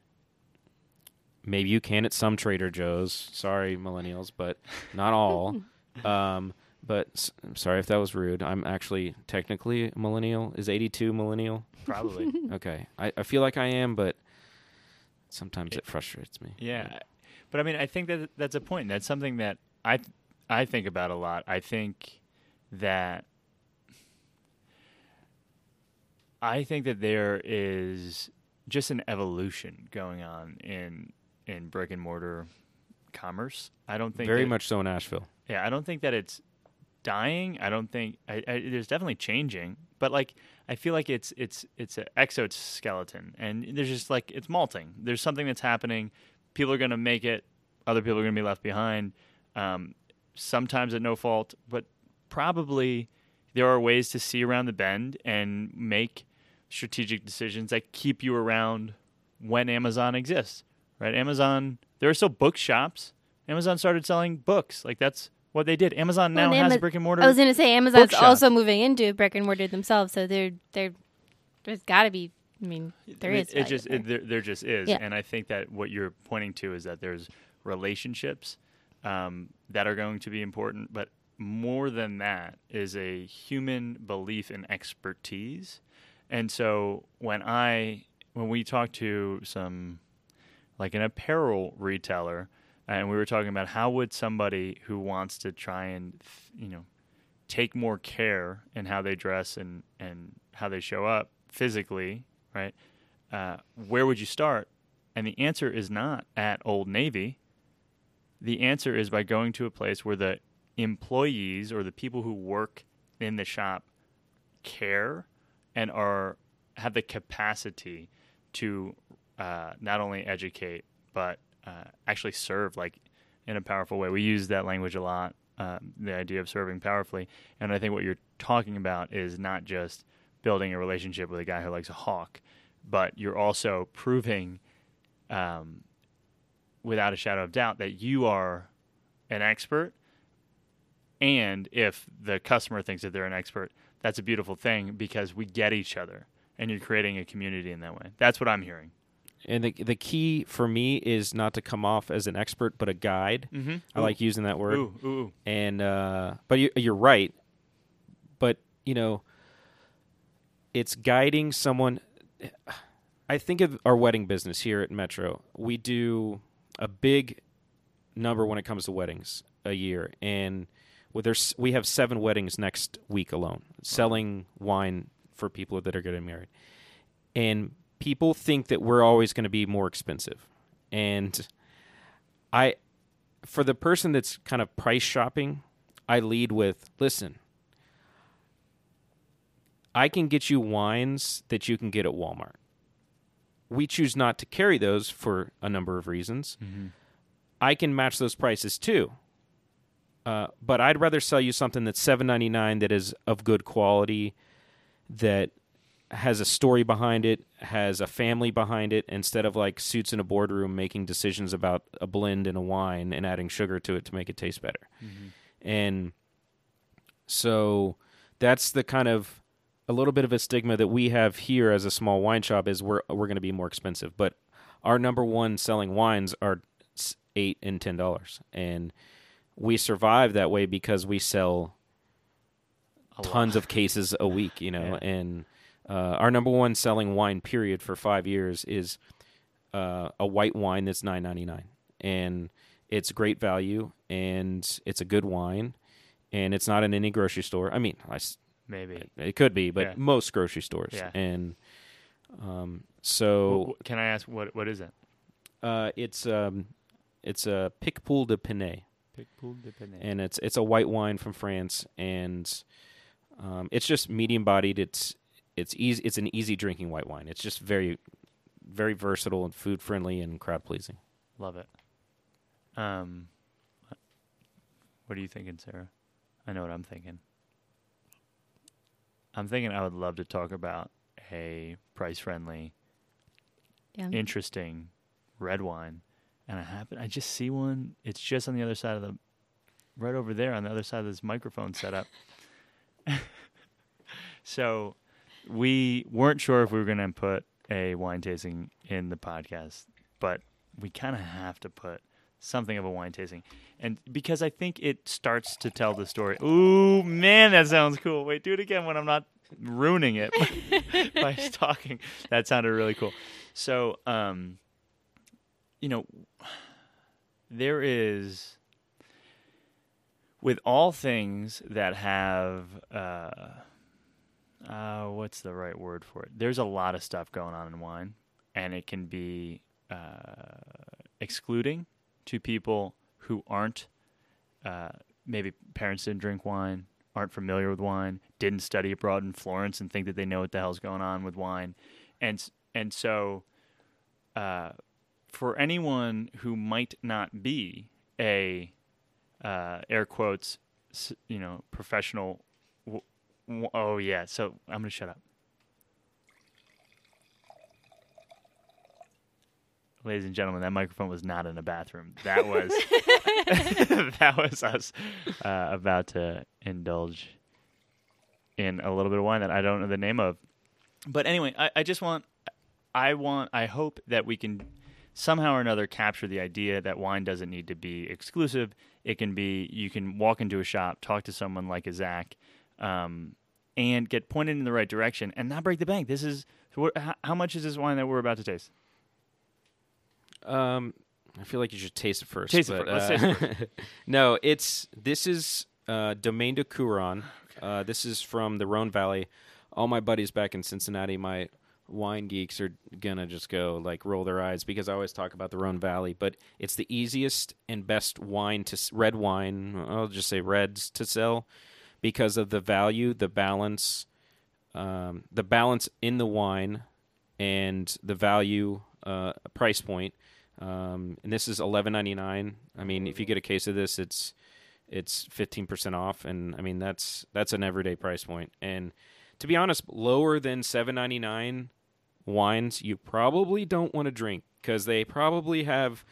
maybe you can at some trader joe's. Sorry millennials but not all. Um, but I'm sorry if that was rude i'm actually technically a millennial is 82 millennial Probably. okay I, I feel like i am but sometimes it frustrates me Yeah, but I mean, I think that that's a point. That's something that I th- I think about a lot. I think that I think that there is just an evolution going on in in brick and mortar commerce. I don't think very that- much so in asheville yeah, I don't think that it's dying. I don't think I, I, there's definitely changing, but like I feel like it's it's it's an exoskeleton, and there's just like it's malting. There's something that's happening. People are going to make it. Other people are going to be left behind. Um, sometimes at no fault, but probably there are ways to see around the bend and make strategic decisions that keep you around when Amazon exists. Right? Amazon. There are still bookshops. Amazon started selling books. Like that's what they did. Amazon now and has Ama- brick and mortar. I was going to say Amazon's bookshop. also moving into brick and mortar themselves, so they're they're there's got to be. I mean, there I mean, is. It just there. it, there, there just is, Yeah. and I think that what you're pointing to is that there's relationships um, that are going to be important, but more than that is a human belief in expertise. And so when I when we talk to some like an apparel retailer, and we were talking about how would somebody who wants to try and you know take more care in how they dress and and how they show up physically, right? Uh, where would you start? And the answer is not at Old Navy. The answer is by going to a place where the employees or the people who work in the shop care and are have the capacity to uh, not only educate but uh, actually serve like in a powerful way. We use that language a lot, um, the idea of serving powerfully. And I think what you're talking about is not just building a relationship with a guy who likes a hawk, but you're also proving, um, without a shadow of doubt, that you are an expert. And if the customer thinks that they're an expert, that's a beautiful thing because we get each other and you're creating a community in that way. That's what I'm hearing. And the, the key for me is not to come off as an expert but a guide Mm-hmm. i like using that word Ooh, ooh, ooh. and uh, but you, you're right. But you know, it's guiding someone. I think of our wedding business here at Metro. We do a big number when it comes to weddings a year, and with there's we have seven weddings next week alone, selling wine for people that are getting married, and people think that we're always going to be more expensive, and I for the person that's kind of price shopping, I lead with listen, I can get you wines that you can get at Walmart. We choose not to carry those for a number of reasons. I can match those prices too. Uh, but I'd rather sell you something that's seven ninety nine that is of good quality, that has a story behind it, has a family behind it, instead of like suits in a boardroom making decisions about a blend in a wine and adding sugar to it to make it taste better. Mm-hmm. And so that's the kind of a little bit of a stigma that we have here as a small wine shop is we're we're going to be more expensive, but our number one selling wines are eight and ten dollars, and we survive that way because we sell tons of cases a week, you know, Yeah. and uh, our number one selling wine period for five years is uh, a white wine that's nine ninety nine, and it's great value and it's a good wine, and it's not in any grocery store. I mean, I Maybe. it could be, but Yeah. most grocery stores, Yeah. and um, so can I ask what what is it? uh, it's um, it's a Picpoul de Pinet. and and it's it's a white wine from France, and um, it's just medium bodied. It's it's easy. It's an easy drinking white wine. It's just very very versatile and food friendly and crowd pleasing. Love it. Um, what are you thinking, Sarah? I know what I'm thinking. I'm thinking I would love to talk about a price friendly, Yeah. interesting red wine. And I happen I just see one. It's just on the other side of the right over there on the other side of this microphone setup. so we weren't sure if we were going to put a wine tasting in the podcast, but we kind of have to put something of a wine tasting. And because I think it starts to tell the story. Ooh, man, that sounds cool. Wait, do it again when I'm not ruining it by talking. That sounded really cool. So, um, you know, there is with all things that have uh, uh, what's the right word for it? There's a lot of stuff going on in wine, and it can be uh, excluding to people who aren't uh, maybe parents didn't drink wine, aren't familiar with wine, didn't study abroad in Florence, and think that they know what the hell's going on with wine, and and so uh, for anyone who might not be a uh, air quotes, you know, professional. Oh yeah, so I'm gonna shut up. Ladies and gentlemen, that microphone was not in a bathroom. That was that was us uh, about to indulge in a little bit of wine that I don't know the name of. But anyway, I, I just want, I want, I hope that we can somehow or another capture the idea that wine doesn't need to be exclusive. It can be you can walk into a shop, talk to someone like a Zach, um, and get pointed in the right direction and not break the bank. This is how, much is this wine that we're about to taste? Um, I feel like you should taste it first. Taste it but, first. Let's uh, taste no, it's this is uh, Domaine de Couron. Uh, this is from the Rhone Valley. All my buddies back in Cincinnati, my wine geeks, are gonna just go like roll their eyes because I always talk about the Rhone Valley. But it's the easiest and best wine to red wine. I'll just say reds to sell because of the value, the balance, um, the balance in the wine, and the value uh, price point. Um, and this is eleven ninety nine. I mean, if you get a case of this, it's it's fifteen percent off, and I mean that's that's an everyday price point. And to be honest, lower than seven ninety nine wines, you probably don't want to drink because they probably have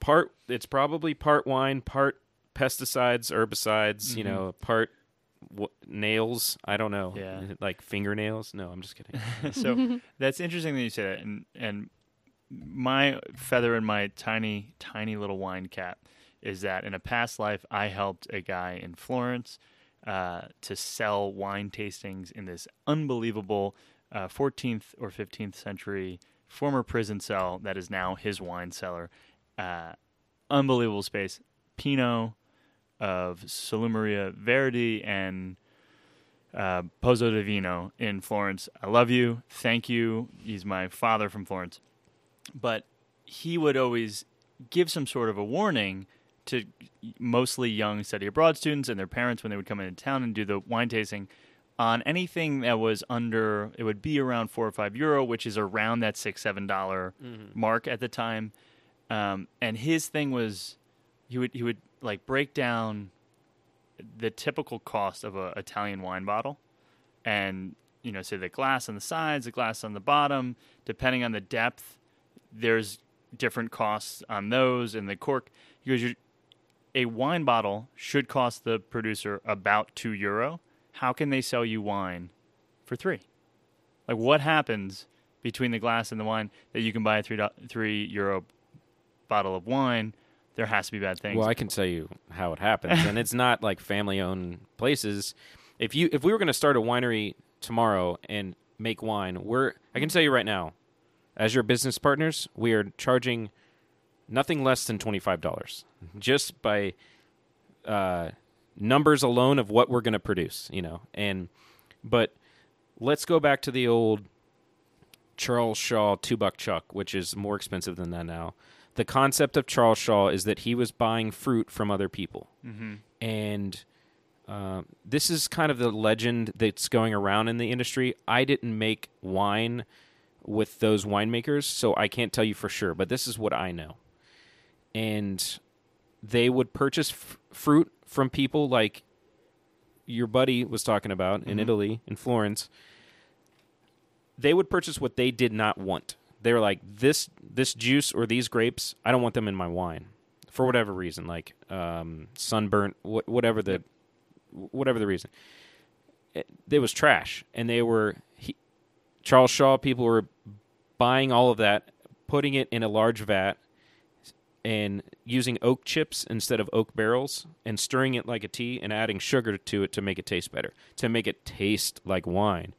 part. It's probably part wine, part pesticides, herbicides. You Mhm. know, part w- nails. I don't know. Yeah. like fingernails. No, I'm just kidding. so that's interesting that you say that. And and my feather in my tiny tiny little wine cap is that in a past life I helped a guy in Florence uh, to sell wine tastings in this unbelievable uh, 14th or 15th century former prison cell that is now his wine cellar. Uh, unbelievable space. Pino of Salumeria Verdi and uh, Pozzo di Vino in Florence. I love you. Thank you. He's my father from Florence. But he would always give some sort of a warning to mostly young study abroad students and their parents when they would come into town and do the wine tasting on anything that was under it would be around four or five euro which is around that six seven dollar mark at the time um, and his thing was he would he would like break down the typical cost of a Italian wine bottle, and you know, say the glass on the sides, the glass on the bottom, depending on the depth, there's different costs on those, and the cork. because "You- a wine bottle should cost the producer about two euro. How can they sell you wine for three? Like, what happens between the glass and the wine that you can buy a three three euro bottle of wine? There has to be bad things. Well, I can tell you how it happens, and it's not like family-owned places. If you if we were going to start a winery tomorrow and make wine, we're I can tell you right now, as your business partners, we are charging nothing less than twenty five dollars just by uh, numbers alone of what we're going to produce. You know, and but let's go back to the old Charles Shaw two buck chuck, which is more expensive than that now. The concept of Charles Shaw is that he was buying fruit from other people, mm-hmm. and uh, this is kind of the legend that's going around in the industry. I didn't make wine with those winemakers, so I can't tell you for sure, but this is what I know. And they would purchase f- fruit from people like your buddy was talking about in Mhm. Italy, in Florence. They would purchase what they did not want. They were like, this this juice or these grapes, I don't want them in my wine for whatever reason, like um, sunburnt, wh- whatever the whatever the reason. It, it was trash, and they were he, Charles Shaw. People were buying all of that, putting it in a large vat, and using oak chips instead of oak barrels, and stirring it like a tea, and adding sugar to it to make it taste better, to make it taste like wine.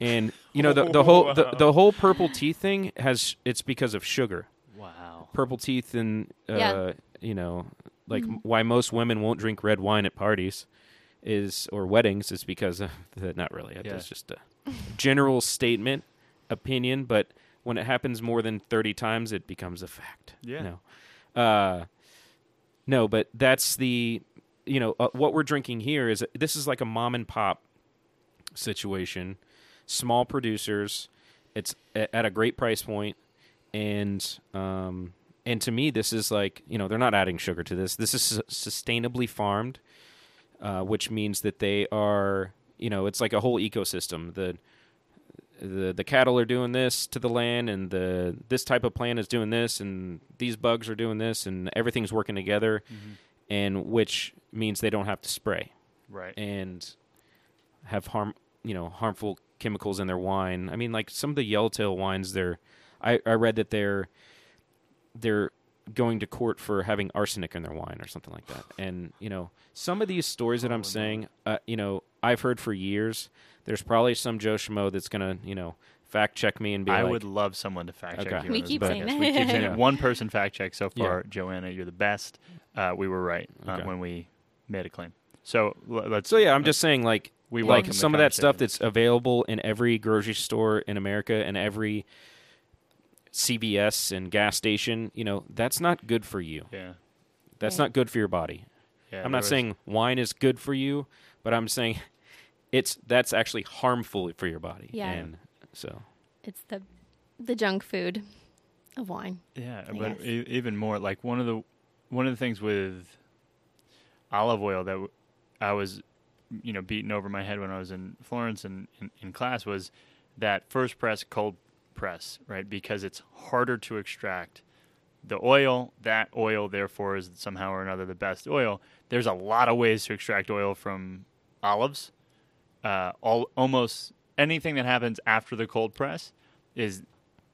And you know the the whole the, the whole purple tea thing has it's because of sugar Wow. purple teeth and uh, Yeah. you know like m why most women won't drink red wine at parties is or weddings is because of the, not really Yeah. it's just a general statement opinion but when it happens more than 30 times it becomes a fact Yeah. no uh no but that's the you know uh, what we're drinking here is this is like a mom and pop situation small producers. It's at a great price point. And um and to me this is like you know they're not adding sugar to this. This is sustainably farmed uh, which means that they are you know it's like a whole ecosystem. The the the cattle are doing this to the land and the this type of plant is doing this and these bugs are doing this and everything's working together and which means they don't have to spray. Right. and have harm you know harmful chemicals in their wine. I mean, like some of the yellowtail wines, they're I, I read that they're they're going to court for having arsenic in their wine or something like that. And you know, some of these stories that I'm saying, uh, you know, I've heard for years. There's probably some Joe Schmo that's gonna you know fact check me and be I like, would love someone to fact check Okay. you. We keep podcast. saying that. We keep saying Yeah. it. One person fact check so Yeah. far. Joanna, you're the best. Uh, we were right uh, Okay. when we made a claim. So l- let's. So yeah, I'm just saying like we like welcome the some of that stuff that's available in every grocery store in America and every CVS and gas station, you know, that's not good for you. Yeah. That's Right. not good for your body. Yeah. I'm there not was- saying wine is good for you, but I'm saying it's that's actually harmful for your body. Yeah. And so It's the the junk food of wine. Yeah, I but e- even more like one of the one of the things with olive oil that w- I was you know beaten over my head when I was in Florence and in, in class was that first press cold press, right? Because it's harder to extract the oil. That oil, therefore, is somehow or another the best oil. There's a lot of ways to extract oil from olives. Uh, all almost anything that happens after the cold press is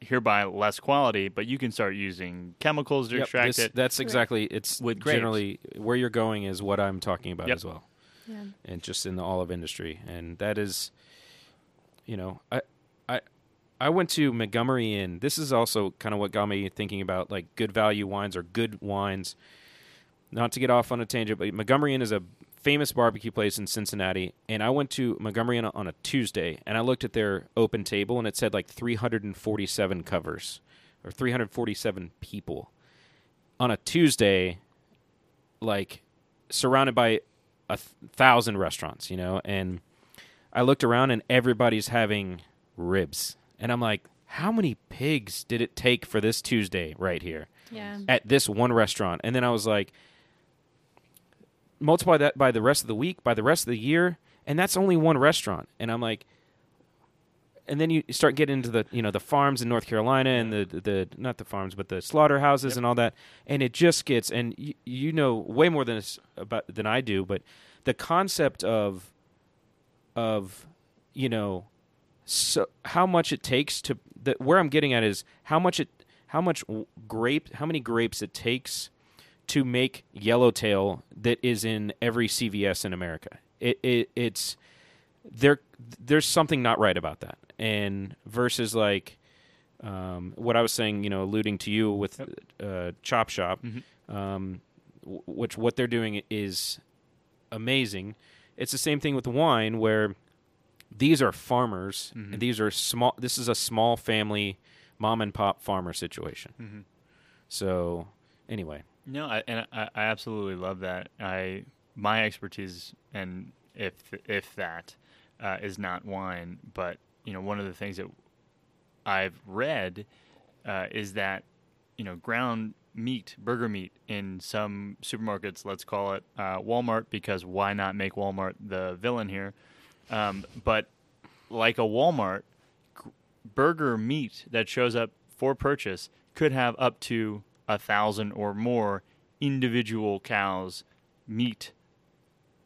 hereby less quality, but you can start using chemicals to Yep, extract this- it. that's exactly it's With grapes. generally where you're going is what I'm talking about Yep. as well. Yeah. and just in the olive industry. And that is you know i i i went to montgomery inn this is also kind of what got me thinking about like good value wines or good wines. Not to get off on a tangent but montgomery inn is a famous barbecue place in cincinnati. And i went to montgomery inn on a tuesday and i looked at their open table and it said like 347 covers or 347 people. On a tuesday like surrounded by a th- thousand restaurants, you know, and I looked around and everybody's having ribs. And I'm like, how many pigs did it take for this Tuesday right here Yeah. at this one restaurant? And then I was like, multiply that by the rest of the week, by the rest of the year, and that's only one restaurant. And I'm like, and then you start getting into the you know the farms in North Carolina and the the not the farms but the slaughterhouses Yep. and all that, and it just gets and you, you know way more than about than I do, but the concept of of you know so how much it takes to the, where I'm getting at is how much it how much grape how many grapes it takes to make yellowtail that is in every CVS in America. It, it it's there there's something not right about that. And versus like um, what I was saying, you know, alluding to you with uh, Chop Shop, Mhm. um, w- which what they're doing is amazing. It's the same thing with wine where these are farmers Mhm. and these are small this is a small family mom and pop farmer situation. Mhm. So anyway, No, I, and I, I absolutely love that. I my expertise, and if if that uh, is not wine, but you know, one of the things that I've read uh, is that you know ground meat, burger meat in some supermarkets. Let's call it uh, Walmart because why not make Walmart the villain here? Um, but like a Walmart, g- burger meat that shows up for purchase could have up to a thousand or more individual cows meat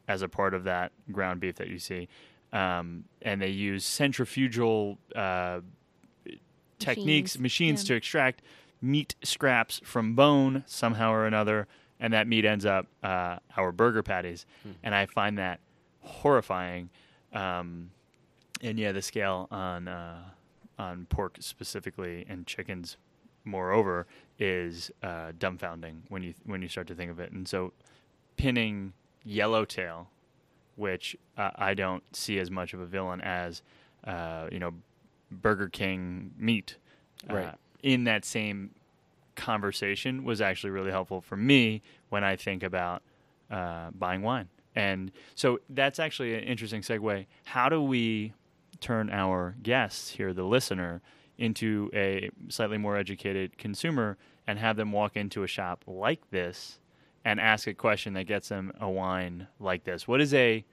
as a part of that ground beef that you see. Um, and they use centrifugal uh, techniques, Machines, machines yeah. to extract meat scraps from bone somehow or another, and that meat ends up uh, our burger patties. And I find that horrifying. Um, and yeah, the scale on uh, on pork specifically and chickens, moreover, is uh, dumbfounding when you when you start to think of it. And so, pinning yellowtail, which uh, I don't see as much of a villain as, uh, you know, Burger King meat, uh, Right. in that same conversation was actually really helpful for me when I think about uh, buying wine. And so that's actually an interesting segue. How do we turn our guests here, the listener, into a slightly more educated consumer and have them walk into a shop like this and ask a question that gets them a wine like this? What is a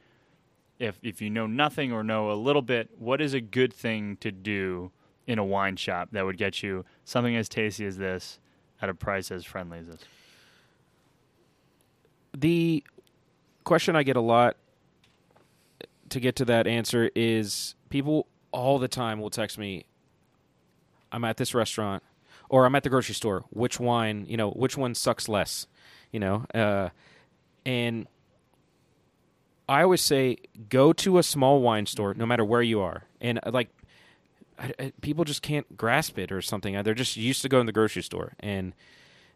if if you know nothing or know a little bit, what is a good thing to do in a wine shop that would get you something as tasty as this at a price as friendly as this? the question I get a lot to get to that answer is people all the time will text me, I'm at this restaurant or I'm at the grocery store. Which wine, you know, which one sucks less, you know? Uh, and I always say go to a small wine store, no matter where you are. And uh, like, I, I, people just can't grasp it or something. Uh, They're just used to going to the grocery store. And,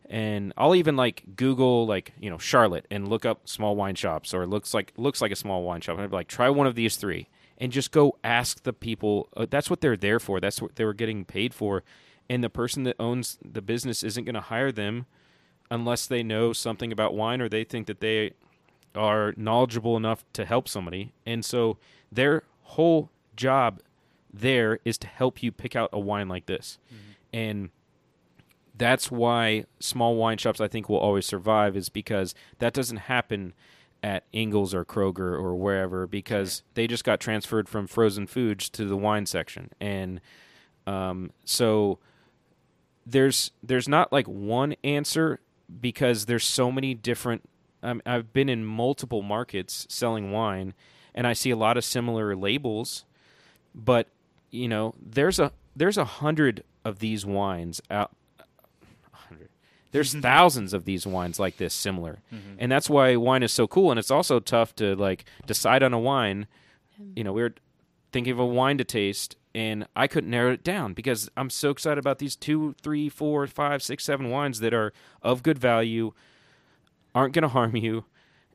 and I'll even like Google like you know Charlotte and look up small wine shops or it looks like looks like a small wine shop and I'd be like try one of these three and just go ask the people. Uh, that's what they're there for. That's what they were getting paid for, and the person that owns the business isn't going to hire them unless they know something about wine or they think that they are knowledgeable enough to help somebody. And so their whole job there is to help you pick out a wine like this. And that's why small wine shops I think will always survive is because that doesn't happen at Ingles or Kroger or wherever because they just got transferred from frozen foods to the wine section and um, so there's there's not like one answer because there's so many different um, I've been in multiple markets selling wine and I see a lot of similar labels but you know there's a there's a hundred of these wines out hundred. There's thousands of these wines like this similar, and that's why wine is so cool. And it's also tough to like decide on a wine. You know, we are thinking of a wine to taste, and I couldn't narrow it down because I'm so excited about these two, three, four, five, six, seven wines that are of good value, aren't going to harm you,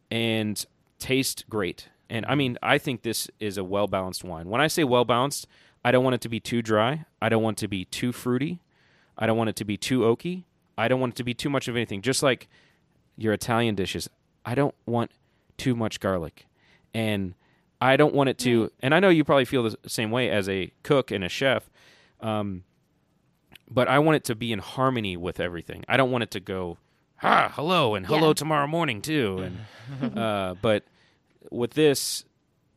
and taste great. And I mean, I think this is a well balanced wine. When I say well balanced, I don't want it to be too dry. I don't want it to be too fruity. I don't want it to be too oaky. I don't want it to be too much of anything. Just like your Italian dishes, I don't want too much garlic. And I don't want it to, and I know you probably feel the same way as a cook and a chef, um, but I want it to be in harmony with everything. I don't want it to go, ah, hello, and hello Yeah. tomorrow morning too. And uh, but with this,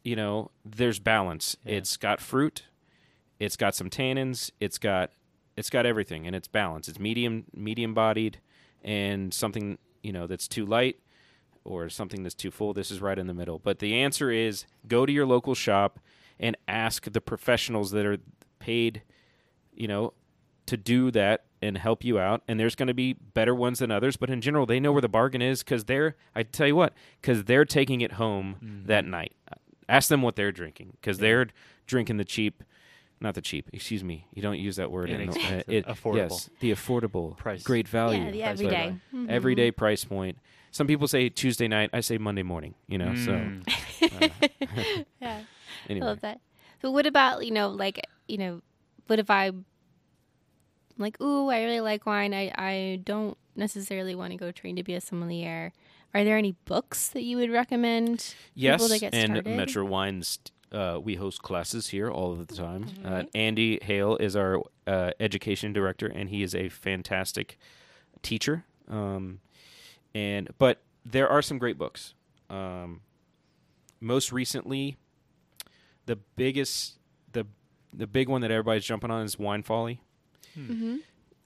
you know, there's balance. It's got fruit, it's got some tannins, it's got it's got everything, and it's balanced. It's medium medium bodied, and something you know that's too light or something that's too full. This is right in the middle. But the answer is go to your local shop and ask the professionals that are paid, you know, to do that and help you out. And there's going to be better ones than others, but in general, they know where the bargain is because they're. I tell you what, because they're taking it home that night. Ask them what they're drinking because they're drinking the cheap. Not the cheap, excuse me. You don't use that word. in- uh, Inexpensive. Affordable. Yes, the affordable Price. great value yeah, the price everyday. point. Mhm. everyday price point. Some people say Tuesday night. I say Monday morning. You know. Mm. So Yeah. I love that. So what about, you know, like, you know, what if I like, ooh, I really like wine. I, I don't necessarily want to go train to be a sommelier. Are there any books that you would recommend? yes, people to get and started? Metro Wines uh, we host classes here all of the time. Uh, Mhm. Andy Hale is our uh, education director, and he is a fantastic teacher. Um, and but there are some great books. Um, most recently, the biggest the the big one that everybody's jumping on is Wine Folly. Mm-hmm.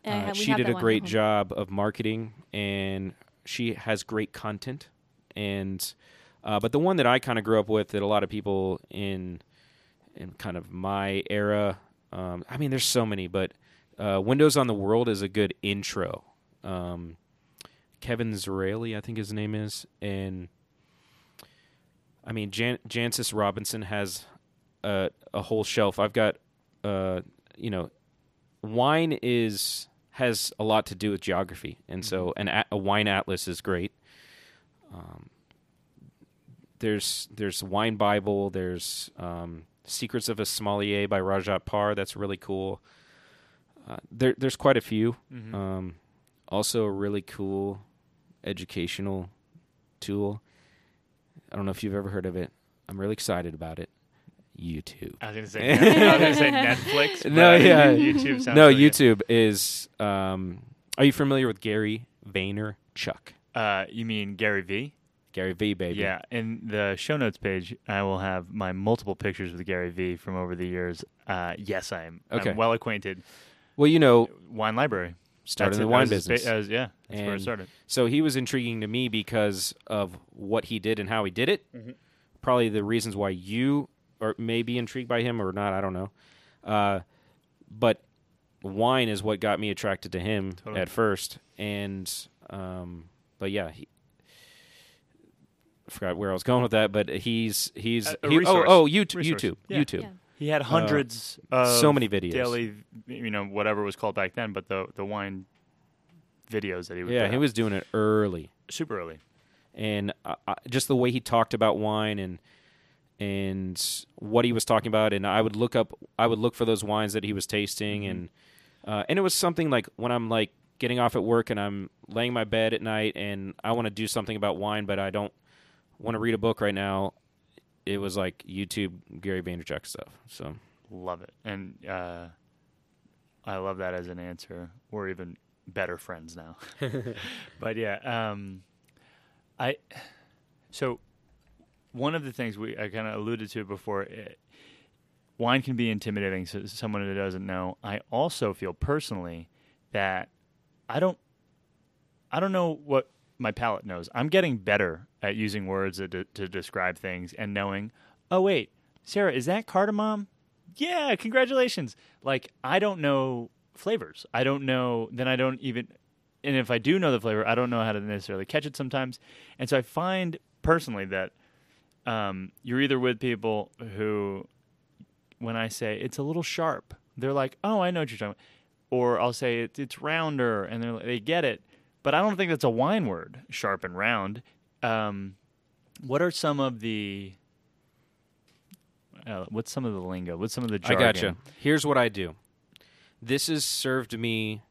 Uh, she did a great job of marketing, and she has great content. And uh, but the one that I kind of grew up with, that a lot of people in in kind of my era, um, I mean, there's so many, but uh, Windows on the World is a good intro. Um, Kevin Zraly, I think his name is, and I mean, Jan- Jancis Robinson has a, a whole shelf. I've got, uh, you know, wine is has a lot to do with geography, and so an a, a wine atlas is great. Um, there's there's wine Bible. There's um, Secrets of a Sommelier by Rajat Parr. That's really cool. Uh, there there's quite a few. Mhm. Um, also, a really cool educational tool. I don't know if you've ever heard of it. I'm really excited about it. YouTube. I was gonna say, I was gonna say Netflix. No, yeah. YouTube sounds no, really good. YouTube is. Um, are you familiar with Gary Vaynerchuk? Uh, you mean Gary V? Gary V, baby. Yeah, in the show notes page, I will have my multiple pictures with Gary V from over the years. Uh, yes, I am. Okay. I'm well acquainted. Well, you know, Wine library. Started in the wine That business. ba- that yeah, that's where it And- started. So he was intriguing to me because of what he did and how he did it. Mhm. Probably the reasons why you or may be intrigued by him or not, I don't know. Uh, but wine is what got me attracted to him Totally. at first, and um, but yeah, he, I forgot where I was going with that. But he's he's A- a he- oh oh YouTube Resource. YouTube Yeah. YouTube Yeah. He had hundreds of Uh, so many videos. daily, you know, whatever it was called back then, but the the wine videos that he would yeah he was doing it early. super early. and I, I, just the way he talked about wine and and what he was talking about and I would look up I would look for those wines that he was tasting Mhm. and uh, and it was something like when I'm like getting off at work and I'm laying my bed at night and I want to do something about wine but I don't want to read a book right now it was like YouTube Gary Vaynerchuk stuff so Love it, and uh, I love that as an answer. We're even better friends now. but yeah, um, I so one of the things we I kind of alluded to before. It, wine can be intimidating to someone who doesn't know. I also feel personally that I don't I don't know what my palate knows. I'm getting better at using words to, to describe things and knowing. Oh wait, Sarah, is that cardamom? Yeah, congratulations. Like I don't know flavors. I don't know. Then I don't even. And if I do know the flavor, I don't know how to necessarily catch it sometimes. And so I find personally that um, you're either with people who, when I say it's a little sharp, they're like, "Oh, I know what you're talking." about. Or I'll say it's it's rounder, and like, they get it. But I don't think that's a wine word, sharp and round. Um, what are some of the uh, what's some of the lingo? What's some of the I jargon? gotcha here's what I do this has served me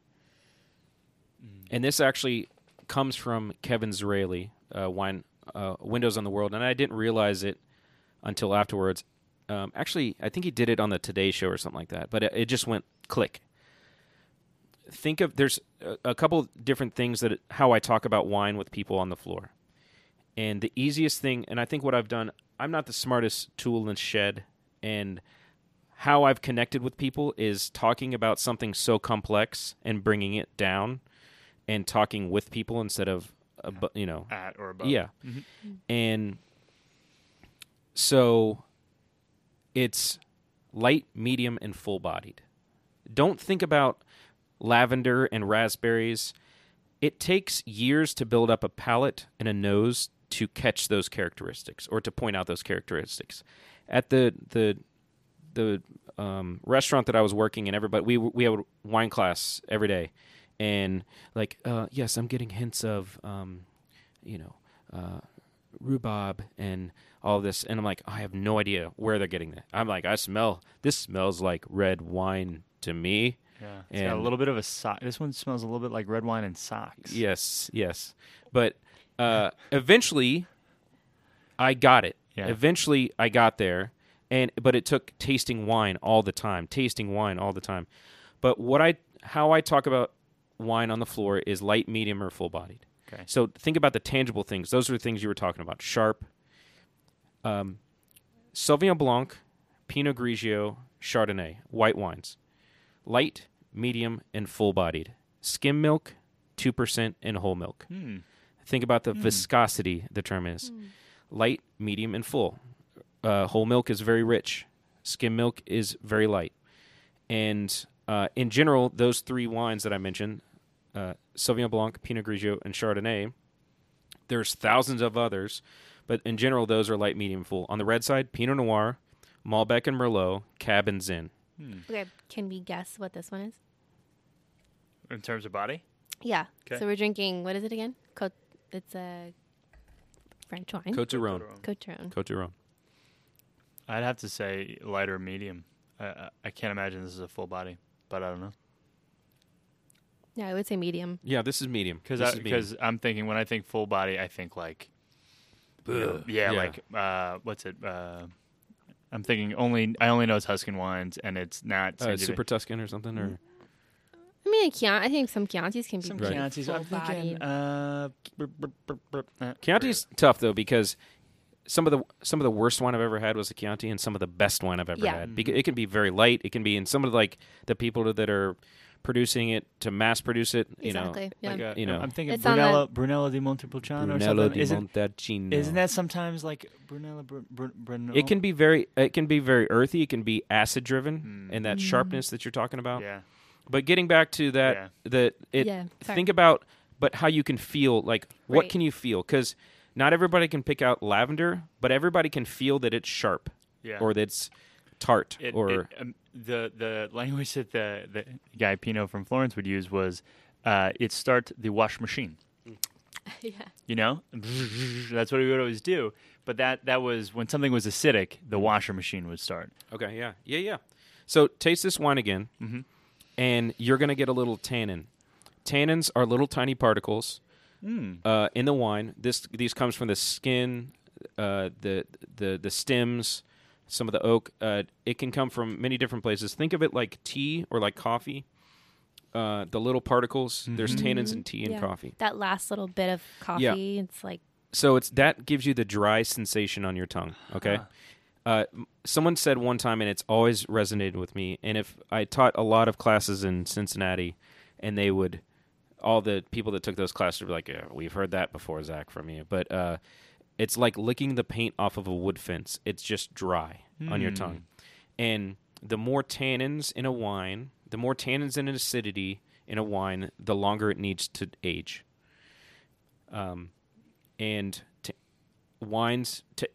and this actually comes from Kevin Zraly, uh, wine uh, Windows on the World, and I didn't realize it until afterwards. Um, actually, I think he did it on the Today Show or something like that, but it, it just went click. Think of there's a, a couple different things that how I talk about wine with people on the floor, and the easiest thing, and I think what I've done, I'm not the smartest tool in the shed, and how I've connected with people is talking about something so complex and bringing it down and talking with people instead of abo- you know At or above. yeah Mhm. and so it's light medium and full bodied don't think about lavender and raspberries it takes years to build up a palate and a nose to catch those characteristics or to point out those characteristics at the the the um, restaurant that I was working in, everybody we we had a wine class every day, and like uh, yes, I'm getting hints of um, you know uh, rhubarb and all this, and I'm like I have no idea where they're getting that. I'm like I smell this smells like red wine to me. Yeah. It's got a little bit of a sock. This one smells a little bit like red wine and socks. Yes, yes, but uh, eventually I got it. Yeah. Eventually I got there, and but it took tasting wine all the time, tasting wine all the time. But what I how I talk about wine on the floor is light, medium, or full bodied. Okay. So think about the tangible things. Those are the things you were talking about. Sharp, um, Sauvignon Blanc, Pinot Grigio, Chardonnay, white wines. Light, medium, and full bodied. Skim milk, 2%, and whole milk. Hmm. Think about the Hmm. viscosity, the term is. Light, medium, and full. Uh, whole milk is very rich. Skim milk is very light. And uh, in general, those three wines that I mentioned uh, Sauvignon Blanc, Pinot Grigio, and Chardonnay there's thousands of others, but in general, those are light, medium, full. On the red side, Pinot Noir, Malbec and Merlot, Cab and Zin. Hmm. Okay, can we guess what this one is? In terms of body, Yeah. 'Kay. So we're drinking. What is it again? Cote. It's a French wine. Cote du Rhone. Cote du Rhone. Cote du Rhone. I'd have to say lighter medium. I, I, I can't imagine this is a full body, but I don't know Yeah, I would say medium. Yeah, this is medium. because This is medium. because I'm thinking when I think full body, I think like you know, yeah, Yeah. like uh, what's it? Uh, I'm thinking only I only know Tuscan wines, and it's not uh, Sangiovese. Super Tuscan or something, or I mean, a Chianti, I think some Chiantis can be Some pretty Chiantis. I'm thinking. full-bodied. Uh, brr, uh, Chianti's tough though because some of the some of the worst wine I've ever had was a Chianti, and some of the best wine I've ever Yeah. had. Beca- it can be very light. It can be, and some of like the people that are producing it to mass produce it, you Exactly, know, yeah. like uh, you know, I'm thinking It's on Brunello, Brunello di Montepulciano or Brunello something. di Isn't, Montalcino. isn't that sometimes like Brunello? Br- Br- Brunello? It can be very, it can be very earthy. It can be acid driven, Mm. and that Mm. sharpness that you're talking about. Yeah. But getting back to that, Yeah. the it yeah. Think about, but how you can feel like what can you feel? Because not everybody can pick out lavender, but everybody can feel that it's sharp Yeah. or that it's tart It- or it, um, the the language that the the guy Pino from Florence would use was uh, it start the wash machine. yeah. You know, that's what he would always do. But that that was when something was acidic, the washer machine would start. okay, yeah, yeah, yeah. So taste this wine again, Mm-hmm. And you're gonna get a little tannin. Tannins are little tiny particles Mm. uh, in the wine. This these comes from the skin, uh, the the the stems, some of the oak. Uh, it can come from many different places. Think of it like tea or like coffee. Uh, the little particles. There's Mhm. tannins in tea and Yeah. coffee. That last little bit of coffee, Yeah. it's like So it's that gives you the dry sensation on your tongue. Okay. Huh. Uh, someone said one time, and it's always resonated with me. And if I taught a lot of classes in Cincinnati, and they would, all the people that took those classes would be like, yeah, "We've heard that before, Zach, from you." But uh, it's like licking the paint off of a wood fence. It's just dry on your Mm. tongue, and the more tannins in a wine, the more tannins and acidity in a wine, the longer it needs to age. Um, and t- wines, t-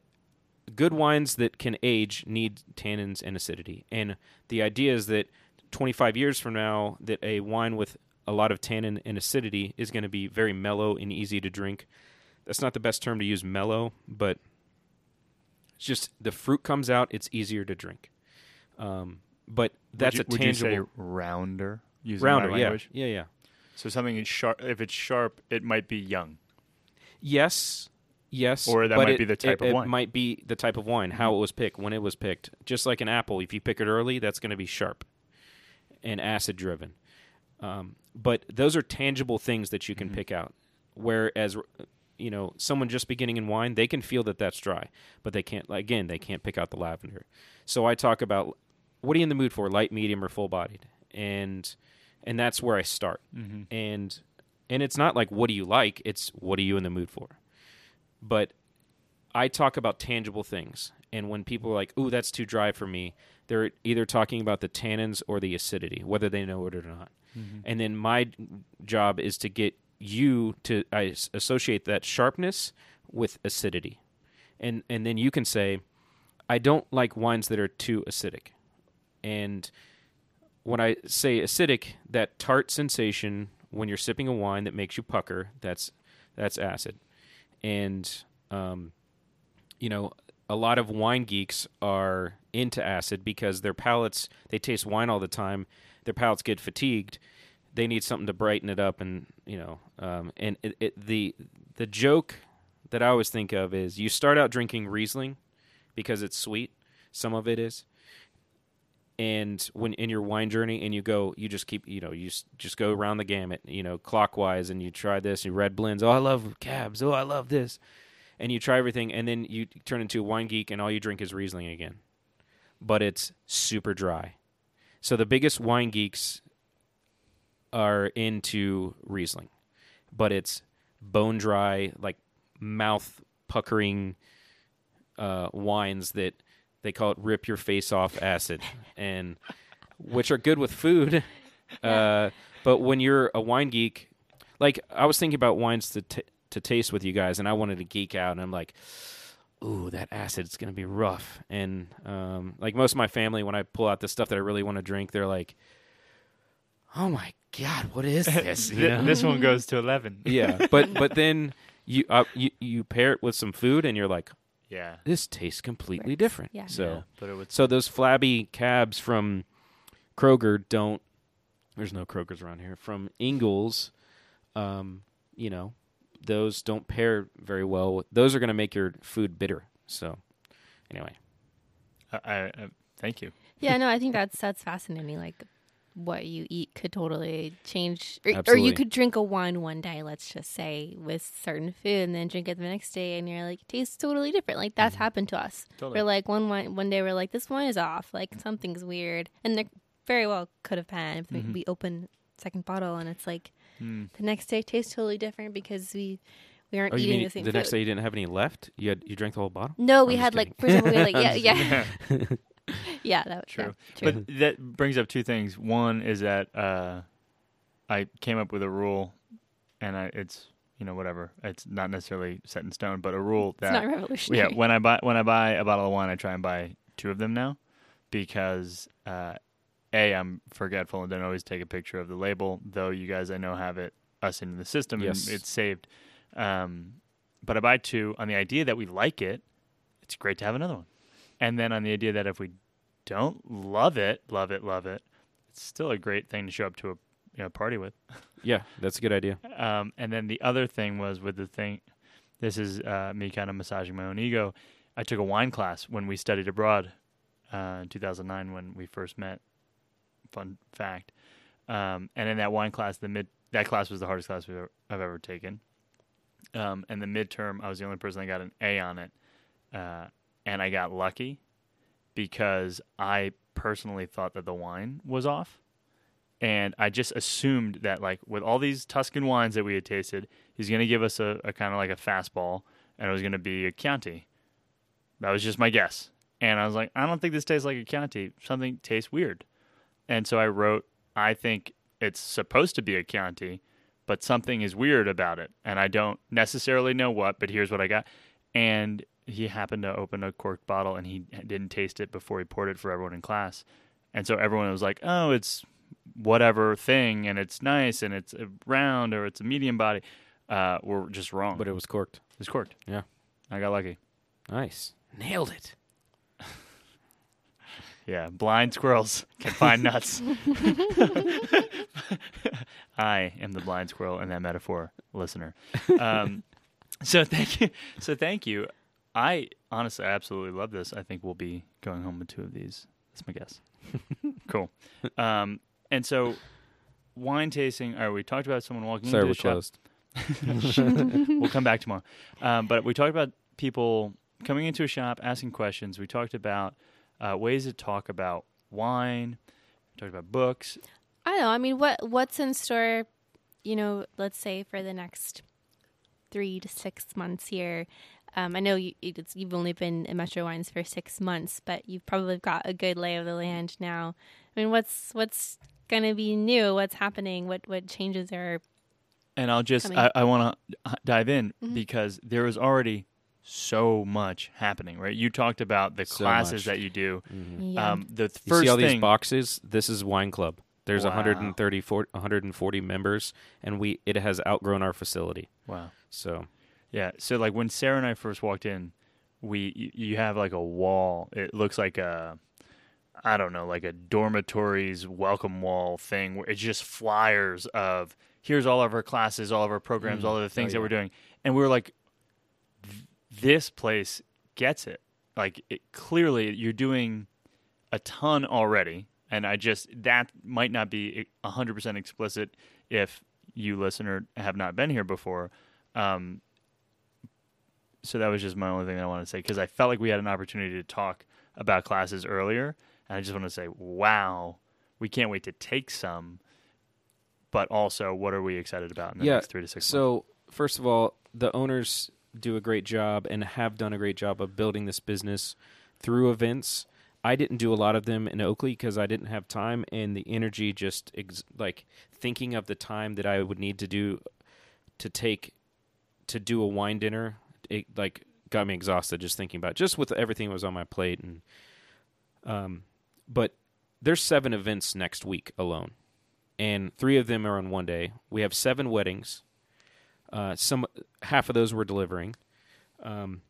good wines that can age need tannins and acidity. And the idea is that 25 years from now, that a wine with a lot of tannin and acidity is going to be very mellow and easy to drink. That's not the best term to use, mellow, but it's just the fruit comes out. It's easier to drink. Um, but that's would you, a would you tangible say rounder? Using rounder. Yeah, yeah, yeah. So something is sharp. If it's sharp, it might be young. Yes, yes. Or that might it- be the type it, of it wine. Mm-hmm. might be the type of wine, how it was picked, when it was picked. Just like an apple, if you pick it early, that's going to be sharp and acid driven. Um, but those are tangible things that you can Mhm. pick out. Whereas, you know, someone just beginning in wine, they can feel that that's dry, but they can't. Again, they can't pick out the lavender. So I talk about what are you in the mood for, light, medium, or full bodied, and and that's where I start Mm-hmm. and and it's not like what do you like it's what are you in the mood for but i talk about tangible things. And when people are like ooh that's too dry for me they're either talking about the tannins or the acidity whether they know it or not. Mm-hmm. and then my job is to get you to I associate that sharpness with acidity. And and then you can say i don't like wines that are too acidic. And when i say acidic that tart sensation when you're sipping a wine that makes you pucker that's that's acid and um, you know a lot of wine geeks are into acid because their palates they taste wine all the time. Their palates get fatigued. They need something to brighten it up and you know um, and it, it, the the joke that i always think of is you start out drinking riesling because it's sweet. Some of it is. And when in your wine journey, and you go, you just keep, you know, you just go around the gamut, you know, clockwise, and you try this, you red blends. Oh, I love cabs. Oh, I love this, and you try everything, and then you turn into a wine geek, and all you drink is Riesling again, but it's super dry. So the biggest wine geeks are into Riesling, but it's bone dry, like mouth puckering uh, wines that they call it rip your face off acid, and which are good with food. Uh, but when you're a wine geek, like I was thinking about wines to t- to taste with you guys, and I wanted to geek out, and I'm like, ooh, that acid's gonna be rough. And um, like most of my family, when I pull out the stuff that I really want to drink, they're like, oh my god, what is this? You know? this one goes to eleven. yeah, but but then you uh, you you pair it with some food, and you're like, Yeah. this tastes completely Works. different. Yeah. So Yeah, but it would so those flabby cabs from Kroger don't. There's no Krogers around here. From Ingles, um, you know, those don't pair very well. With, those are going to make your food bitter. So, anyway, I, I, I thank you. Yeah, no, I think that's that's fascinating. Like what you eat could totally change, or, or you could drink a wine one day, let's just say, with certain food, and then drink it the next day, and you're like, it tastes totally different. Like that's happened to us. Totally. We're like one wine, one day we're like, this wine is off, like something's weird, and there very well could have been. If Mhm. We open second bottle, and it's like Mm. the next day tastes totally different because we we aren't oh, eating mean the same the food. next day you didn't have any left? You had you drank the whole bottle? no, we I'm had just like, for example, we had like, yeah, yeah, yeah, that was True. Yeah, But that brings up two things. One is that uh, I came up with a rule, and I, it's you know whatever. It's not necessarily set in stone, but a rule it's that not revolutionary. yeah. When I buy when I buy a bottle of wine, I try and buy two of them now, because uh, a I'm forgetful and don't always take a picture of the label. Though you guys I know have it us in the system Yes. and it's saved. Um, but I buy two on the idea that we like it. It's great to have another one, and then on the idea that if we don't love it, love it, love it, it's still a great thing to show up to a you know, party with. yeah, that's a good idea. Um, and then the other thing was with the thing, this is uh, me kind of massaging my own ego. I took a wine class when we studied abroad uh, in 2009 when we first met. Fun fact. Um, and in that wine class, the mid that class was the hardest class we've ever, I've ever taken. Um, and the midterm, I was the only person that got an A on it, uh, and I got lucky because I personally thought that the wine was off and I just assumed that like with all these Tuscan wines that we had tasted, he's gonna give us a, a kind of like a fastball, and it was gonna be a Chianti. That was just my guess, and I was like, I don't think this tastes like a Chianti. Something tastes weird, and so I wrote, I think it's supposed to be a Chianti, but something is weird about it, and I don't necessarily know what. But here's what I got, and he happened to open a corked bottle, and he didn't taste it before he poured it for everyone in class, and so everyone was like, oh, it's whatever thing and it's nice and it's round or it's a medium body uh were just wrong. But it was corked. it's corked. Yeah. i got lucky. Nice, nailed it. yeah blind squirrels can find nuts. I am the blind squirrel in that metaphor listener. Um so thank you so thank you i honestly I absolutely love this i think we'll be going home with two of these that's my guess cool um and so wine tasting all right we talked about someone walking Sorry, into we're the shop we'll come back tomorrow. Um, but we talked about people coming into a shop, asking questions. We talked about uh, ways to talk about wine. We talked about books. I don't know. I mean, what what's in store? You know, let's say for the next three to six months here. Um, I know you, it's, you've only been in Metro Wines for six months, but you've probably got a good lay of the land now. I mean, what's what's going to be new? What's happening? What what changes are? And I'll just, Coming. I, I want to dive in Mhm. because there is already so much happening, right? You talked about the So classes much. that you do. Mhm. Yeah. Um, the You first see all thing, these boxes? This is Wine Club. There's Wow. 130, 140 members, and we it has outgrown our facility. wow. So Yeah. So like when Sarah and I first walked in, we you, have like a wall. It looks like a I don't know, like a dormitory's welcome wall thing where it's just flyers of here's all of our classes, all of our programs, Mm. all of the things Oh, that we're doing. And we were like this place gets it. like it, clearly you're doing a ton already, and I just that might not be hundred percent explicit if you listener have not been here before. Um, so that was just my only thing I wanted to say because I felt like we had an opportunity to talk about classes earlier, and I just want to say, wow, we can't wait to take some. But also, what are we excited about in the Yeah, next three to six months? So, first of all, the owners do a great job and have done a great job of building this business through events. I didn't do a lot of them in Oakley because I didn't have time and the energy just ex- like thinking of the time that I would need to do to take to do a wine dinner it like got me exhausted just thinking about it, just with everything that was on my plate and um but there's seven events next week alone and three of them are on one day. We have seven weddings. Uh, some half of those we're delivering. Um,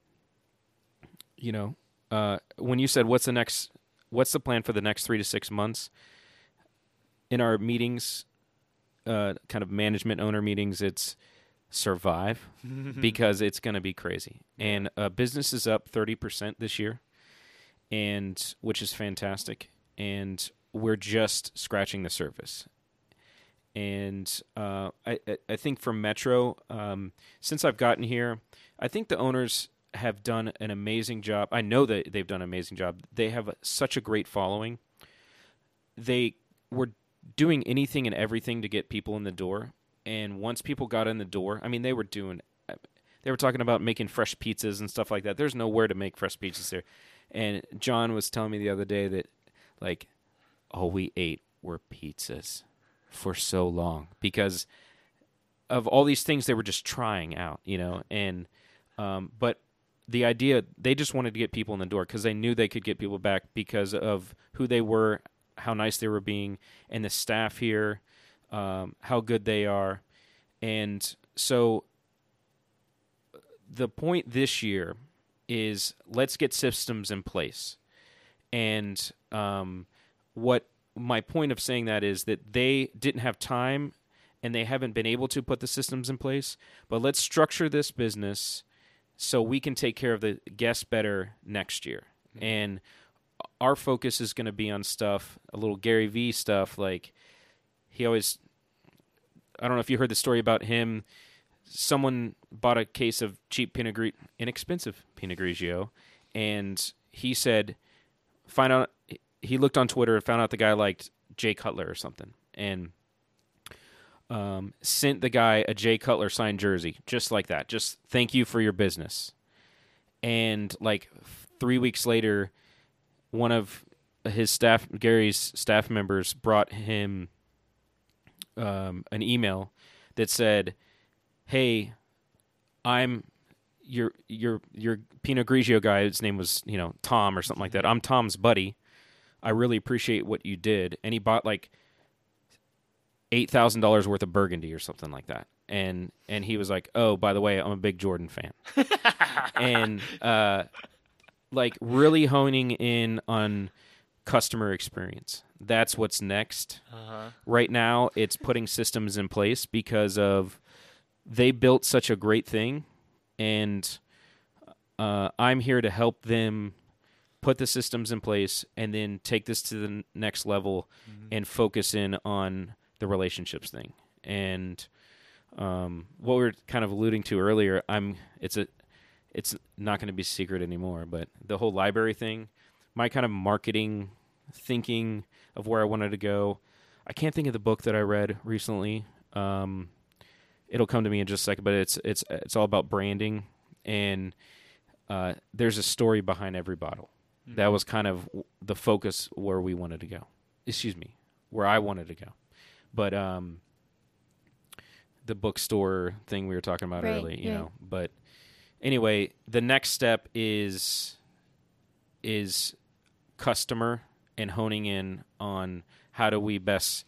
you know, uh, when you said what's the next, what's the plan for the next three to six months? In our meetings, uh, kind of management owner meetings, it's survive because it's going to be crazy. And uh, business is up thirty percent this year, and which is fantastic. And we're just scratching the surface and uh, I, I- I think for Metro, um, since I've gotten here, I think the owners have done an amazing job. I know that they've done an amazing job. They have such a great following. They were doing anything and everything to get people in the door, and once people got in the door, I mean, they were doing. They were talking about making fresh pizzas and stuff like that. There's nowhere to make fresh pizzas there, and John was telling me the other day that, like, all we ate were pizzas for so long because of all these things they were just trying out, you know, and um, but the idea they just wanted to get people in the door because they knew they could get people back because of who they were, how nice they were being, and the staff here, um, how good they are, and so the point this year is let's get systems in place, and um, what my point of saying that is that they didn't have time and they haven't been able to put the systems in place. But let's structure this business so we can take care of the guests better next year. And our focus is going to be on stuff, a little Gary Vee stuff. Like he always, I don't know if you heard the story about him. Someone bought a case of cheap Pinot inexpensive Pinot Grigio, and he said, find out he looked on Twitter and found out the guy liked Jay Cutler or something, and um, sent the guy a Jay Cutler signed jersey, just like that. Just thank you for your business. And like three weeks later, one of his staff, Gary's staff members, brought him um, an email that said, "Hey, I'm your your your Pinot Grigio guy. His name was you know Tom or something like that. I'm Tom's buddy." I really appreciate what you did. And he bought like eight thousand dollars worth of Burgundy or something like that. And and he was like, "Oh, by the way, I'm a big Jordan fan." and uh, like really honing in on customer experience. That's what's next. Uh-huh. Right now, it's putting systems in place because of they built such a great thing, and uh, I'm here to help them put the systems in place and then take this to the n- next level and focus in on the relationships thing. And um, what we are kind of alluding to earlier, I'm it's a it's not going to be secret anymore, but the whole library thing, my kind of marketing thinking of where I wanted to go. I can't think of the book that I read recently. Um, it'll come to me in just a second, but it's it's it's all about branding and uh, there's a story behind every bottle. That was kind of the focus where we wanted to go. Excuse me, where I wanted to go. But um, the bookstore thing we were talking about Right, earlier, you yeah. know. But anyway, the next step is is customer and honing in on how do we best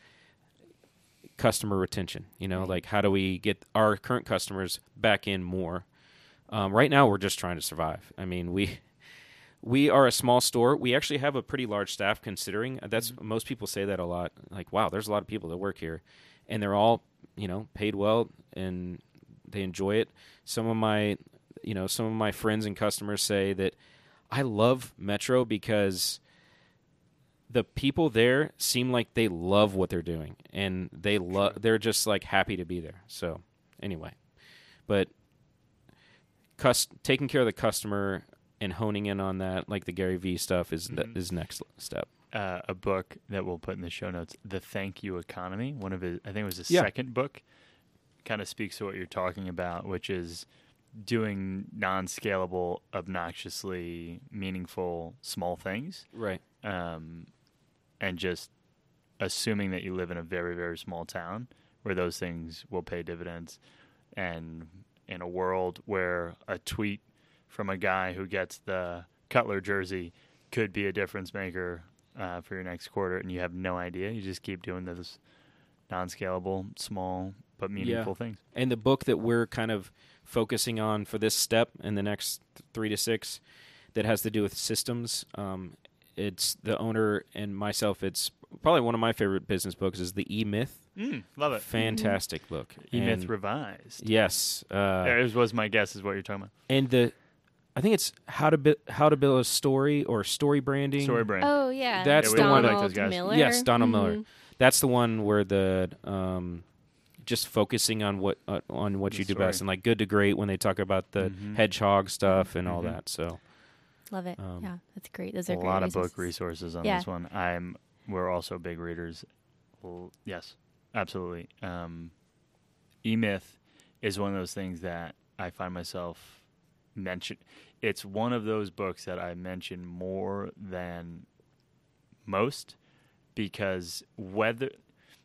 customer retention. You know, like how do we get our current customers back in more? Um, right now, we're just trying to survive. I mean, we we are a small store. We actually have a pretty large staff, considering that's most people say that a lot. Like, wow, there's a lot of people that work here, and they're all you know paid well and they enjoy it. Some of my you know some of my friends and customers say that I love Metro because the people there seem like they love what they're doing and they love they're just like happy to be there. So, anyway. But cus- taking care of the customer and honing in on that like the Gary Vee stuff is Mhm. is next step. uh, a book that we'll put in the show notes, "The Thank You Economy." One of his, I think it was his Yeah. second book, kind of speaks to what you're talking about, which is doing non-scalable, obnoxiously meaningful small things, Right. um, and just assuming that you live in a very very small town where those things will pay dividends, and in a world where a tweet from a guy who gets the Cutler jersey could be a difference maker uh, for your next quarter, and you have no idea. You just keep doing those non-scalable, small but meaningful things. And the book that we're kind of focusing on for this step in the next three to six that has to do with systems. Um, it's the owner and myself. It's probably one of my favorite business books is the E Myth. Mm, love it. Fantastic book. E Myth revised. Yes. Uh, There is- was my guess is what you're talking about. and the, I think it's how to bu- how to build a story or story branding. Story brand. Oh yeah, That's Yeah, we the one- Donald like those guys. Miller. Yes, Donald Miller. Mhm. That's the one where the um, just focusing on what uh, on what The you do story. best and like good to great when they talk about the Mhm. hedgehog stuff and all Mhm. that. So Love it. Um, yeah, that's great. Those a are great lot of book resources. resources on Yeah. this one. I'm. We're also big readers. Well, yes, absolutely. Um, e Myth is one of those things that I find myself mention. It's one of those books that I mention more than most because whether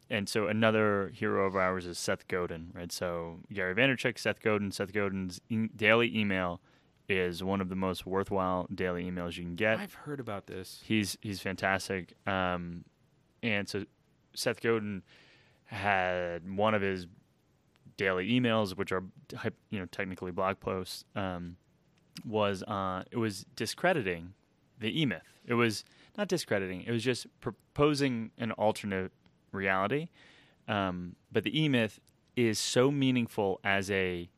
and so another hero of ours is Seth Godin, right? So Gary Vaynerchuk, Seth Godin, Seth Godin's e- daily email is one of the most worthwhile daily emails you can get. I've heard about this. He's he's fantastic. Um, and so Seth Godin had one of his daily emails, which are you know technically blog posts, um, was uh, it was discrediting the E Myth. It was not discrediting. It was just proposing an alternate reality. Um, but the E Myth is so meaningful as a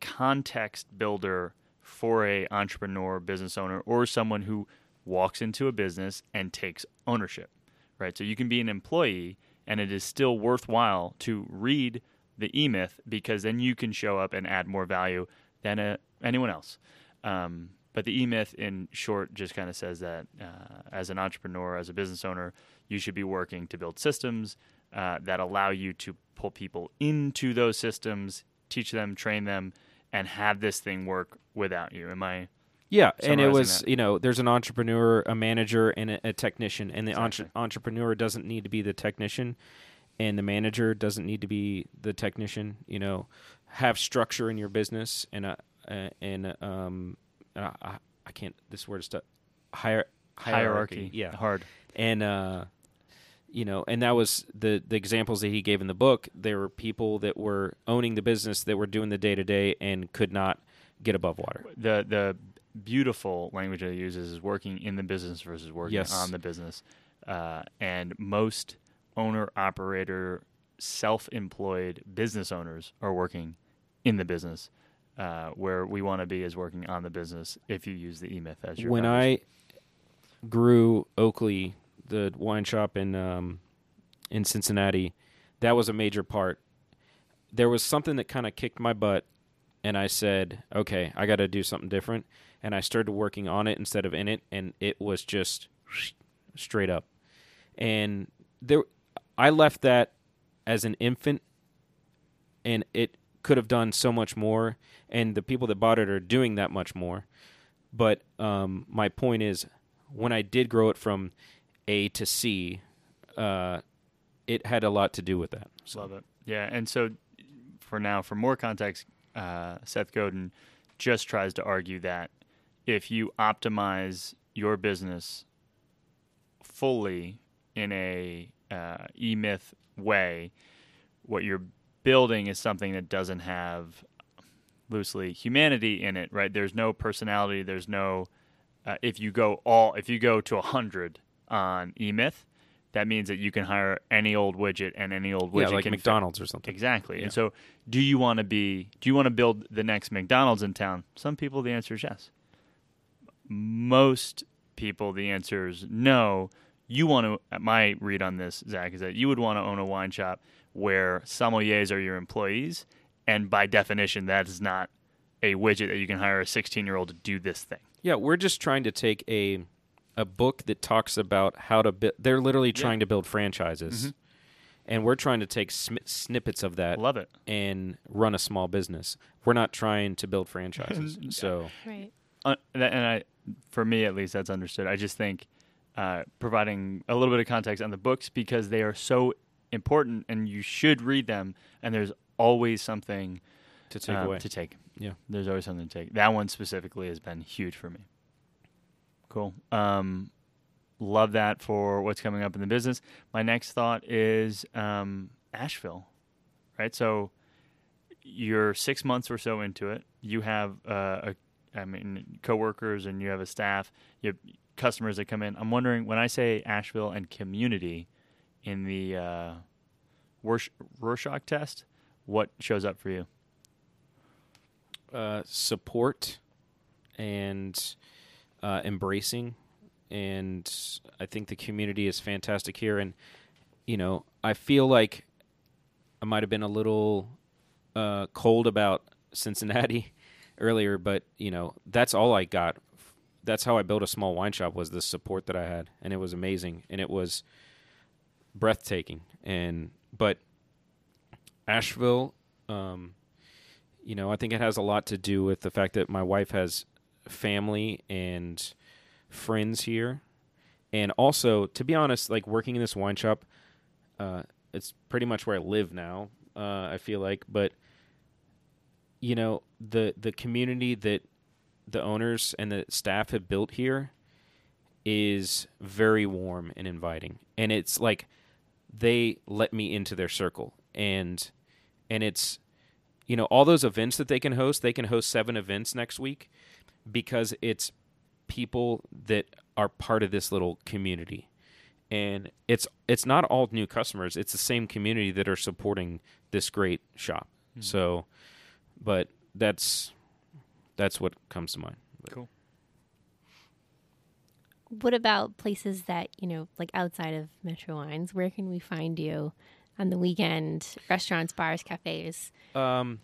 context builder for a entrepreneur, business owner, or someone who walks into a business and takes ownership. Right. So you can be an employee, and it is still worthwhile to read the E Myth because then you can show up and add more value than uh anyone else. Um, but the E Myth, in short, just kind of says that uh, as an entrepreneur, as a business owner, you should be working to build systems uh, that allow you to pull people into those systems, teach them, train them, and have this thing work without you. Am I? Yeah, and it was that. you know there's an entrepreneur, a manager, and a, a technician, and the entre- entrepreneur doesn't need to be the technician, and the manager doesn't need to be the technician. You know, have structure in your business and a uh, and um uh, I, I can't this word is stu- hier- hierarchy. Yeah, Hard. and uh you know and that was the the examples that he gave in the book there were people that were owning the business that were doing the day to day and could not get above water The the beautiful language that he uses is working in the business versus working Yes. on the business. Uh, and most owner operator self employed business owners are working in the business. Uh, where we want to be is working on the business if you use the E Myth as your when i grew oakley the wine shop in um in cincinnati that was a major part. There was something that kind of kicked my butt and i said okay i got to do something different and i started working on it instead of in it and it was just straight up. And there i left that as an infant and it could have done so much more and the people that bought it are doing that much more. But um, my point is when i did grow it from a to c uh, it had a lot to do with that so Love it. Yeah, and so for now, for more context, uh, Seth Godin just tries to argue that if you optimize your business fully in a uh, e myth way, what you're building is something that doesn't have loosely humanity in it. Right? There's no personality. There's no. Uh, if you go all, if you go to a hundred on e myth, that means that you can hire any old widget and any old widget yeah like can fit- mcdonald's or something Exactly. Yeah. And so, do you want to be? Do you want to build the next McDonald's in town? Some people, the answer is yes. most people, the answer is no. You want to. My read on this, Zach, is that you would want to own a wine shop where sommeliers are your employees, and by definition, that is not a widget that you can hire a 16 year old to do this thing. Yeah, we're just trying to take a a book that talks about how to build. They're literally trying to build franchises, and we're trying to take sm- snippets of that Love it. and run a small business. We're not trying to build franchises. so Right. uh, and I, for me at least, that's understood. I just think uh, providing a little bit of context on the books because they are so important, and you should read them. And there's always something to take uh, away, to take. yeah. There's always something to take. That one specifically has been huge for me. Cool. Um, love that for what's coming up in the business. My next thought is um, Asheville, right? So you're six months or so into it. You have uh, a, I mean, coworkers and you have a staff. You have customers that come in. I'm wondering when I say Asheville and community in the uh, Rorschach test, what shows up for you? uh, support and uh, embracing, and I think the community is fantastic here. And you know, I feel like I might have been a little uh, cold about Cincinnati earlier, but you know, that's all I got. That's how I built a small wine shop was the support that I had, and it was amazing, and it was breathtaking. And but Asheville, um, you know, I think it has a lot to do with the fact that my wife has family and friends here, and also, to be honest, like working in this wine shop, uh, it's pretty much where I live now. Uh, I feel like, but you know, the the community that the owners and the staff have built here is very warm and inviting, and it's like they let me into their circle, and and it's you know all those events that they can host they can host seven events next week because it's people that are part of this little community and it's it's not all new customers it's the same community that are supporting this great shop so but that's that's what comes to mind Cool. What about places that, you know, like outside of Metro Wines? Where can we find you on the weekend? Restaurants, bars, cafes? Um,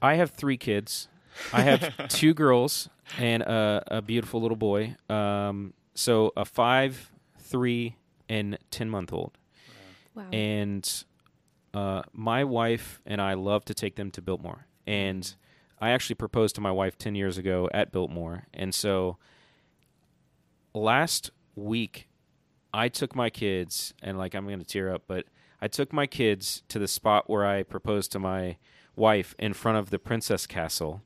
I have three kids. I have two girls and a, a beautiful little boy. Um, so a five, three, and ten month old. Wow. And uh, my wife and I love to take them to Biltmore. And I actually proposed to my wife ten years ago at Biltmore. And so last week, I took my kids, and like I'm going to tear up, but I took my kids to the spot where I proposed to my wife in front of the Princess Castle.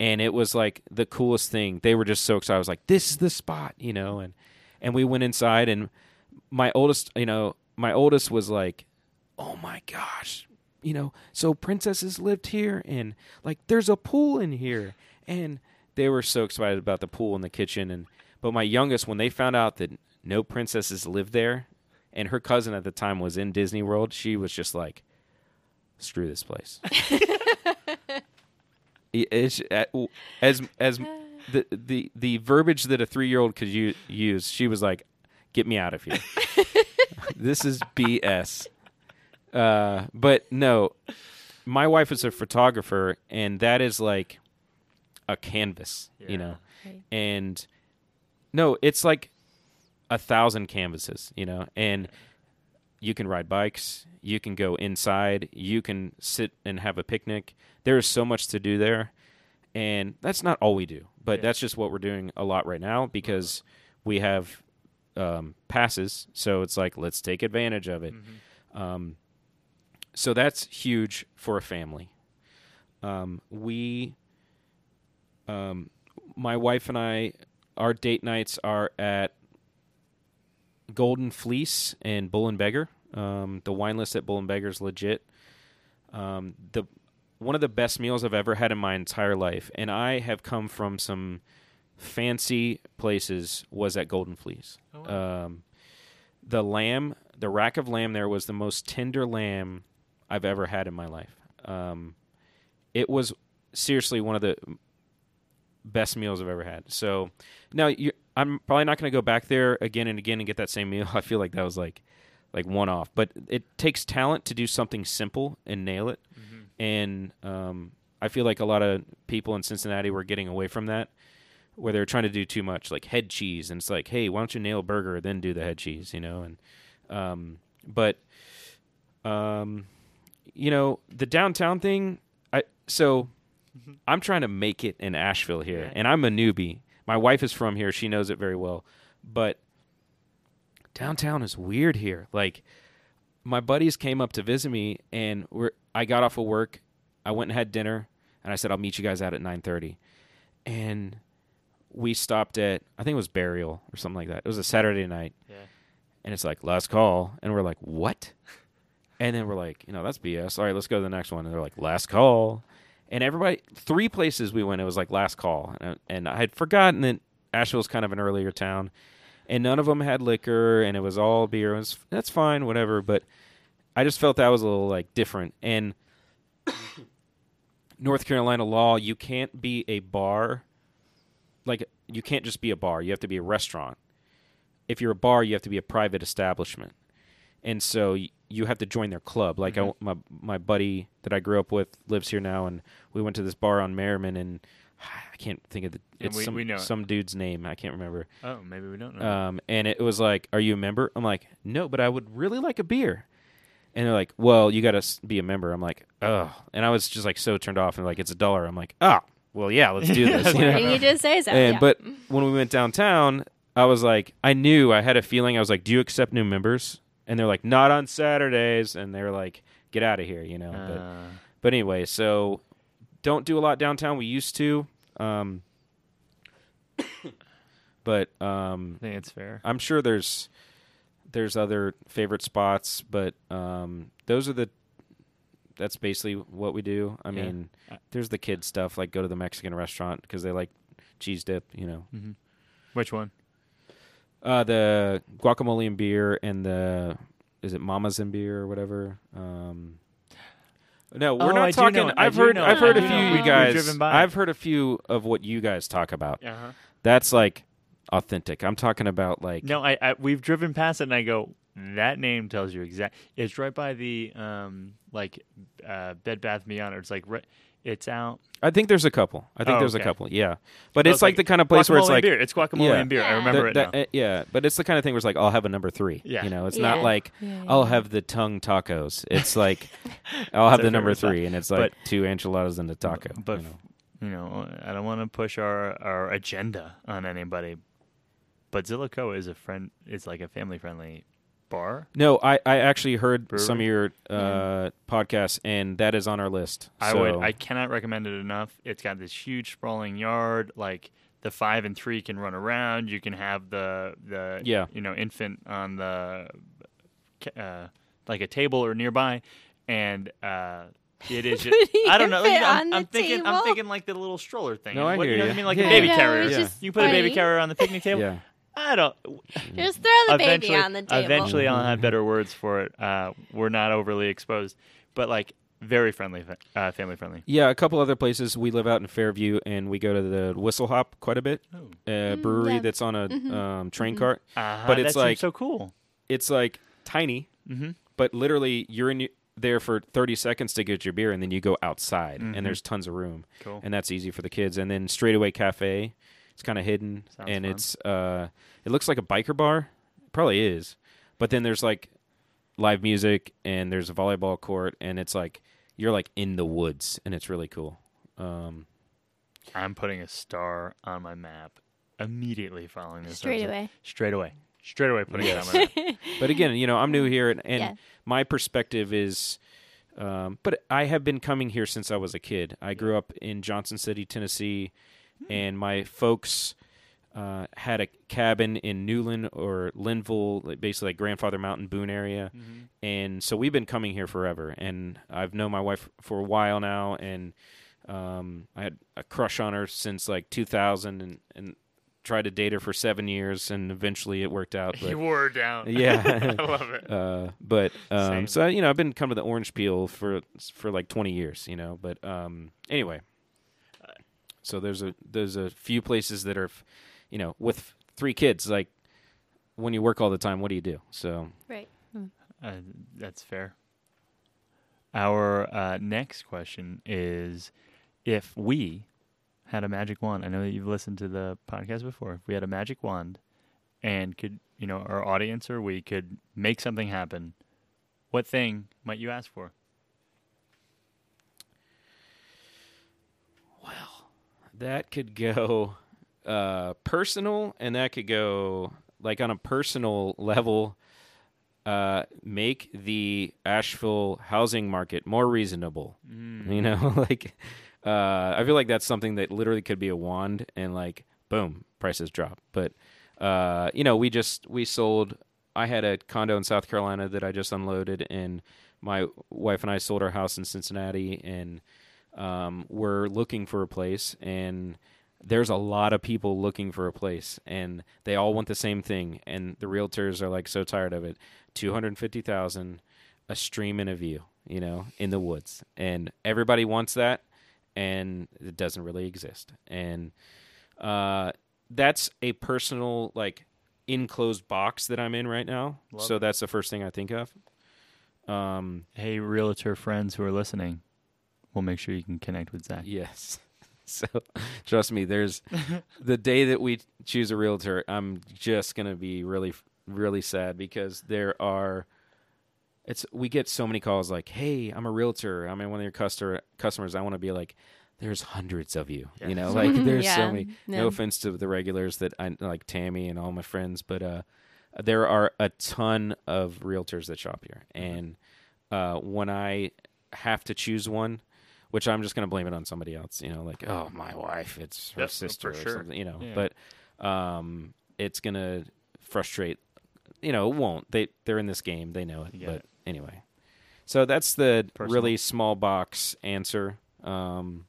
And it was like the coolest thing. They were just so excited. I was like, "This is the spot," you know. And and we went inside, and my oldest, you know, my oldest was like, "Oh my gosh, you know, so princesses lived here, and like there's a pool in here." And they were so excited about the pool in the kitchen. And but my youngest, when they found out that no princesses lived there, and her cousin at the time was in Disney World, she was just like, "Screw this place." It- it's uh, as as the the the verbiage that a three year old could u- use. She was like, "Get me out of here. this is BS." Uh, but no, my wife is a photographer, and that is like a canvas, you know. Right. And no, it's like a thousand canvases, you know, and you can ride bikes, you can go inside, you can sit and have a picnic. There is so much to do there, and that's not all we do, but Yeah. that's just what we're doing a lot right now because we have um, passes. So it's like let's take advantage of it. Um, so that's huge for a family. Um, we, um, my wife and I, our date nights are at Golden Fleece and Bull and Beggar. Um, the wine list at Bull and Beggar is legit. Um, the one of the best meals I've ever had in my entire life, and I have come from some fancy places. Was at Golden Fleece. Um, the lamb, the rack of lamb there was the most tender lamb I've ever had in my life. Um, it was seriously one of the best meals I've ever had. So now you, I'm probably not going to go back there again and again and get that same meal. I feel like that was like like one off, but it takes talent to do something simple and nail it. And um, I feel like a lot of people in Cincinnati were getting away from that, where they're trying to do too much, like head cheese, and it's like, hey, why don't you nail a burger then do the head cheese, you know? And um, but um, you know, the downtown thing. I so I'm trying to make it in Asheville here, Yeah. and I'm a newbie. My wife is from here; she knows it very well. But downtown is weird here. Like my buddies came up to visit me, and we're I got off of work. I went and had dinner, and I said I'll meet you guys out at nine thirty, and we stopped at I think it was Burial or something like that. It was a Saturday night, Yeah. and it's like last call, and we're like what? And then we're like, you know, that's BS. All right, let's go to the next one. And they're like, last call. And everybody, three places we went, it was like last call. And I, had forgotten that Asheville's kind of an earlier town. And none of them had liquor, and it was all beer. It was, that's fine, whatever. But I just felt that was a little like different. And North Carolina law, you can't be a bar. Like, you can't just be a bar. You have to be a restaurant. If you're a bar, you have to be a private establishment and so you have to join their club. Like I, my my buddy that I grew up with lives here now, and we went to this bar on Merrimon, and I can't think of the it's we- some we know it. some dude's name. I can't remember. Oh, maybe we don't know. Um, and it was like, "Are you a member?" I'm like, "No, but I would really like a beer." And they're like, "Well, you got to be a member." I'm like, "Oh," and I was just like so turned off, and like, "It's a dollar." I'm like, "Oh, well, yeah, let's do this." you know? You just say so? And yeah. but when we went downtown, I was like, I knew I had a feeling. I was like, "Do you accept new members?" And they're like, "Not on Saturdays." And they're like, "Get out of here," you know. but Uh, but anyway, so don't do a lot downtown. We used to, um, but um, I think it's fair. I'm sure there's there's other favorite spots, but um, those are the that's basically what we do. I Yeah. mean, there's the kid stuff like go to the Mexican restaurant because they like cheese dip, you know. hmm Which one? Uh, the guacamole and beer and the is it Mama's and beer or whatever. Um, no, we're Oh, not I talking. know- I've heard. know- I've heard a few know. you guys. I've heard a few of what you guys talk about. Uh-huh. That's like authentic. I'm talking about like No, I, I we've driven past it, and I go. That name tells you exact. It's right by the um like uh, Bed Bath Beyond. It's like right, it's out. I think there's a couple. I think Oh, there's a couple. Yeah, but Well, it's like, the kind of place where it's like beer. It's guacamole Yeah. and beer. I Yeah. remember that- it that- now. uh, yeah, but it's the kind of thing where it's like I'll have a number three. Yeah. you know, it's Yeah. not like Yeah, yeah, I'll have the tongue tacos. It's like I'll have the number favorite three, and it's like But- two enchiladas and a taco. but you know. you know, I don't want to push our our agenda on anybody, but Zillicoah is a friend. It's like a family friendly bar. No, I, I actually heard some of your uh, podcasts, and that is on our list. I So- would. I cannot recommend it enough. It's got this huge sprawling yard. Like the five and three can run around. You can have the the Yeah. you know infant on the uh, like a table or nearby, and uh, it is. Just, I don't know. You I'm, I'm the thinking. I'm thinking like the little stroller thing. No, I What- hear you know ya. what I mean, like Yeah. a baby I know, carrier. Yeah. You put a baby carrier on the picnic table. yeah. I don't. Just throw the baby on the table. Eventually, I'll have better words for it. Uh, we're not overly exposed, but like very friendly, uh, family friendly. Yeah, a couple other places. We live out in Fairview, and we go to the Whistle Hop quite a bit. Oh. A brewery yeah. that's on a Mhm. um, train Mhm. cart. Uh, But it's that seems like- so cool. It's like tiny, Mm-hmm. but literally you're in there for 30 seconds to get your beer, and then you go outside, and there's tons of room, Cool. and that's easy for the kids. And then Straightaway Cafe, it's kind of hidden, Sounds and fun. it's uh, it looks like a biker bar, probably is, but then there's like live music, and there's a volleyball court, and it's like you're like in the woods, and it's really cool. Um, I'm putting a star on my map immediately following this. Straight episode. away. Straight away. Straight away putting it on my map. but again, you know, I'm new here, and, and Yeah. my perspective is, um, but I have been coming here since I was a kid. I grew up in Johnson City, Tennessee, and my folks uh, had a cabin in Newland or Linville, like basically like Grandfather Mountain, Boone area, and so we've been coming here forever. And I've known my wife for a while now, and um, I had a crush on her since like 2000, and, and tried to date her for seven years, and eventually it worked out. But, you wore her down. Yeah. I love it. uh, but um, so you know, I've been coming to the orange peel for for like twenty years, you know. But um, anyway, So there's a there's a few places that are, you know, with three kids. Like when you work all the time, what do you do? So Right. Uh, that's fair. Our uh, next question is if we had a magic wand, I know that you've listened to the podcast before. If we had a magic wand and could, you know, our audience or we could make something happen, what thing might you ask for? That could go uh, personal, and that could go like on a personal level. Uh, make the Asheville housing market more reasonable. You know, like uh, I feel like that's something that literally could be a wand, and like boom, prices drop. But uh, you know, we just we sold. I had a condo in South Carolina that I just unloaded, and my wife and I sold our house in Cincinnati, and um, we're looking for a place, and there's a lot of people looking for a place, and they all want the same thing, and the realtors are like so tired of it. Two hundred fifty thousand, a stream and a view, you know, in the woods, and everybody wants that, and it doesn't really exist, and uh, that's a personal like enclosed box that I'm in right now. Love so it. that's the first thing I think of. Um, Hey, realtor friends who are listening, we'll make sure you can connect with Zach. Yes. So trust me, there's the day that we choose a realtor, I'm just gonna be really, really sad because there are. It's we get so many calls like, "Hey, I'm a realtor. I'm one of your customer customers. I want to be like." There's hundreds of you, you know. Like there's Yeah. so many. Yeah. No offense to the regulars that I like, Tammy and all my friends, but uh, there are a ton of realtors that shop here, and uh, when I have to choose one, which I'm just going to blame it on somebody else. You know, like oh my wife, it's her Yep, sister for or sure. something. You know, Yeah. but um, it's going to frustrate. You know, it won't. They they're in this game. They know it. You but it. anyway, so that's the Personal. really small box answer. Um,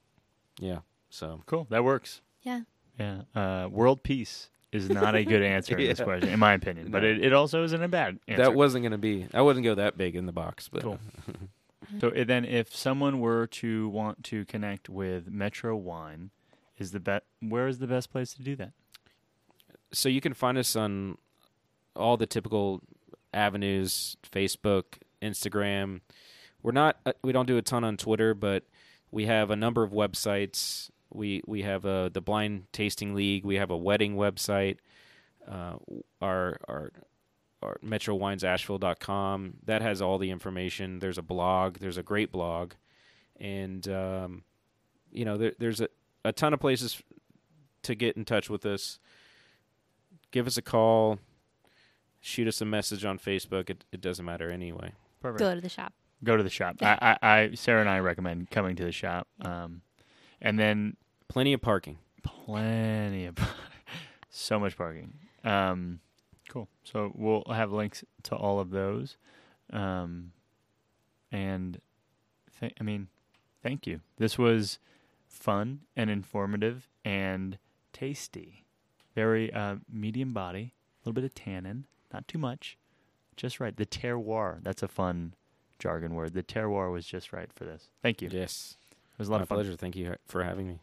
yeah. So Cool, that works. Yeah. Yeah. Uh, world peace is not a good answer in this question, in my opinion. But it, it also isn't a bad answer. that wasn't going to be. I wouldn't go that big in the box, but Cool. So uh, then, if someone were to want to connect with Metro Wine, is the be- where is the best place to do that? so you can find us on all the typical avenues facebook instagram. We're not uh, we don't do a ton on twitter but we have a number of websites. We we have uh, the blind tasting league. We have a wedding website. Uh, our our our metrowinesasheville.com that has all the information there's a blog there's a great blog and um, you know there, there's a, a ton of places to get in touch with us give us a call, shoot us a message on Facebook. It, it doesn't matter anyway. Perfect. Go to the shop. Go to the shop. I, I, I, Sarah and I recommend coming to the shop. Um, and then Plenty of parking. plenty of, so much parking. Um, cool. So we'll have links to all of those. Um, and th- I mean, thank you. This was fun and informative and tasty. Very uh, medium body, a little bit of tannin, not too much, just right. The terroir. That's a fun jargon word. The terroir was just right for this. Thank you. Yes. It was a lot My of fun. pleasure. Thank you for having me.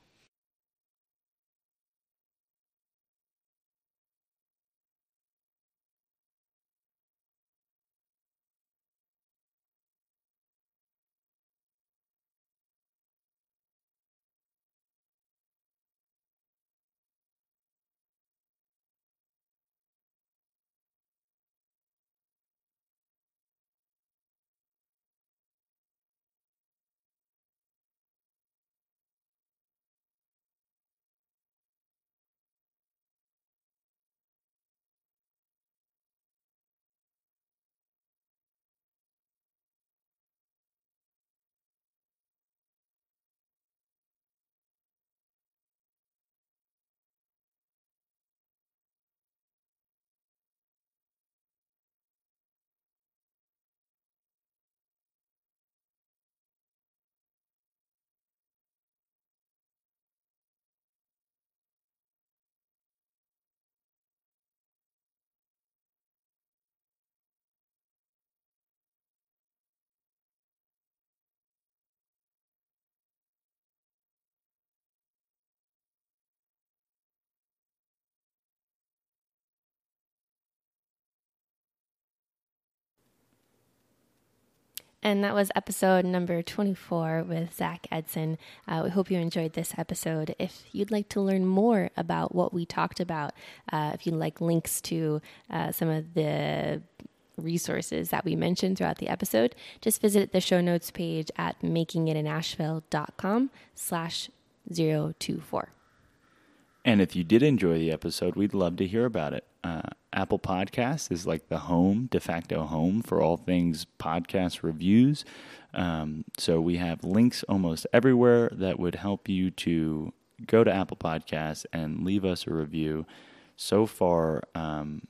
And that was episode number 24 with Zach Eidson. Uh, we hope you enjoyed this episode. If you'd like to learn more about what we talked about, uh, if you'd like links to uh, some of the resources that we mentioned throughout the episode, just visit the show notes page at makingitinasheville.com slash 024. And if you did enjoy the episode, we'd love to hear about it. Uh, Apple Podcasts is like the home, de facto home for all things podcast reviews. Um, so we have links almost everywhere that would help you to go to Apple Podcasts and leave us a review. So far, um,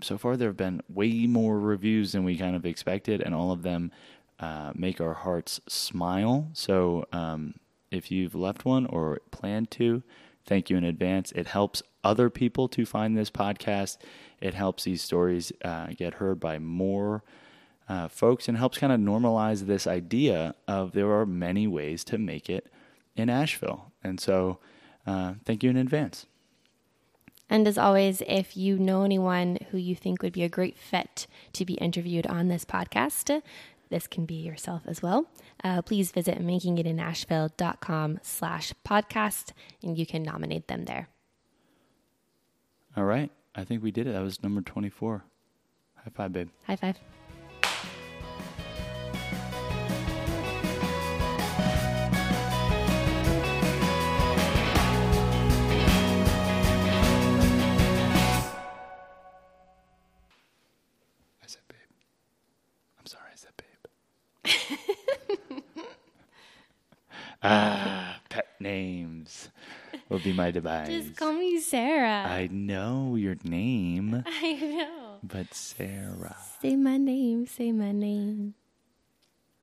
so far there have been way more reviews than we kind of expected, and all of them uh, make our hearts smile. So um, if you've left one or plan to, thank you in advance. It helps other people to find this podcast. It helps these stories uh, get heard by more uh, folks and helps kind of normalize this idea of there are many ways to make it in Asheville. And so, uh, thank you in advance. And as always, if you know anyone who you think would be a great fit to be interviewed on this podcast, this can be yourself as well. Uh, please visit makingitinasheville.com slash podcast and you can nominate them there. All right. I think we did it. That was number 24. High five, babe. High five. Ah, pet names will be my device. Just call me Sarah. I know your name, I know. but Sarah. Say my name. Say my name.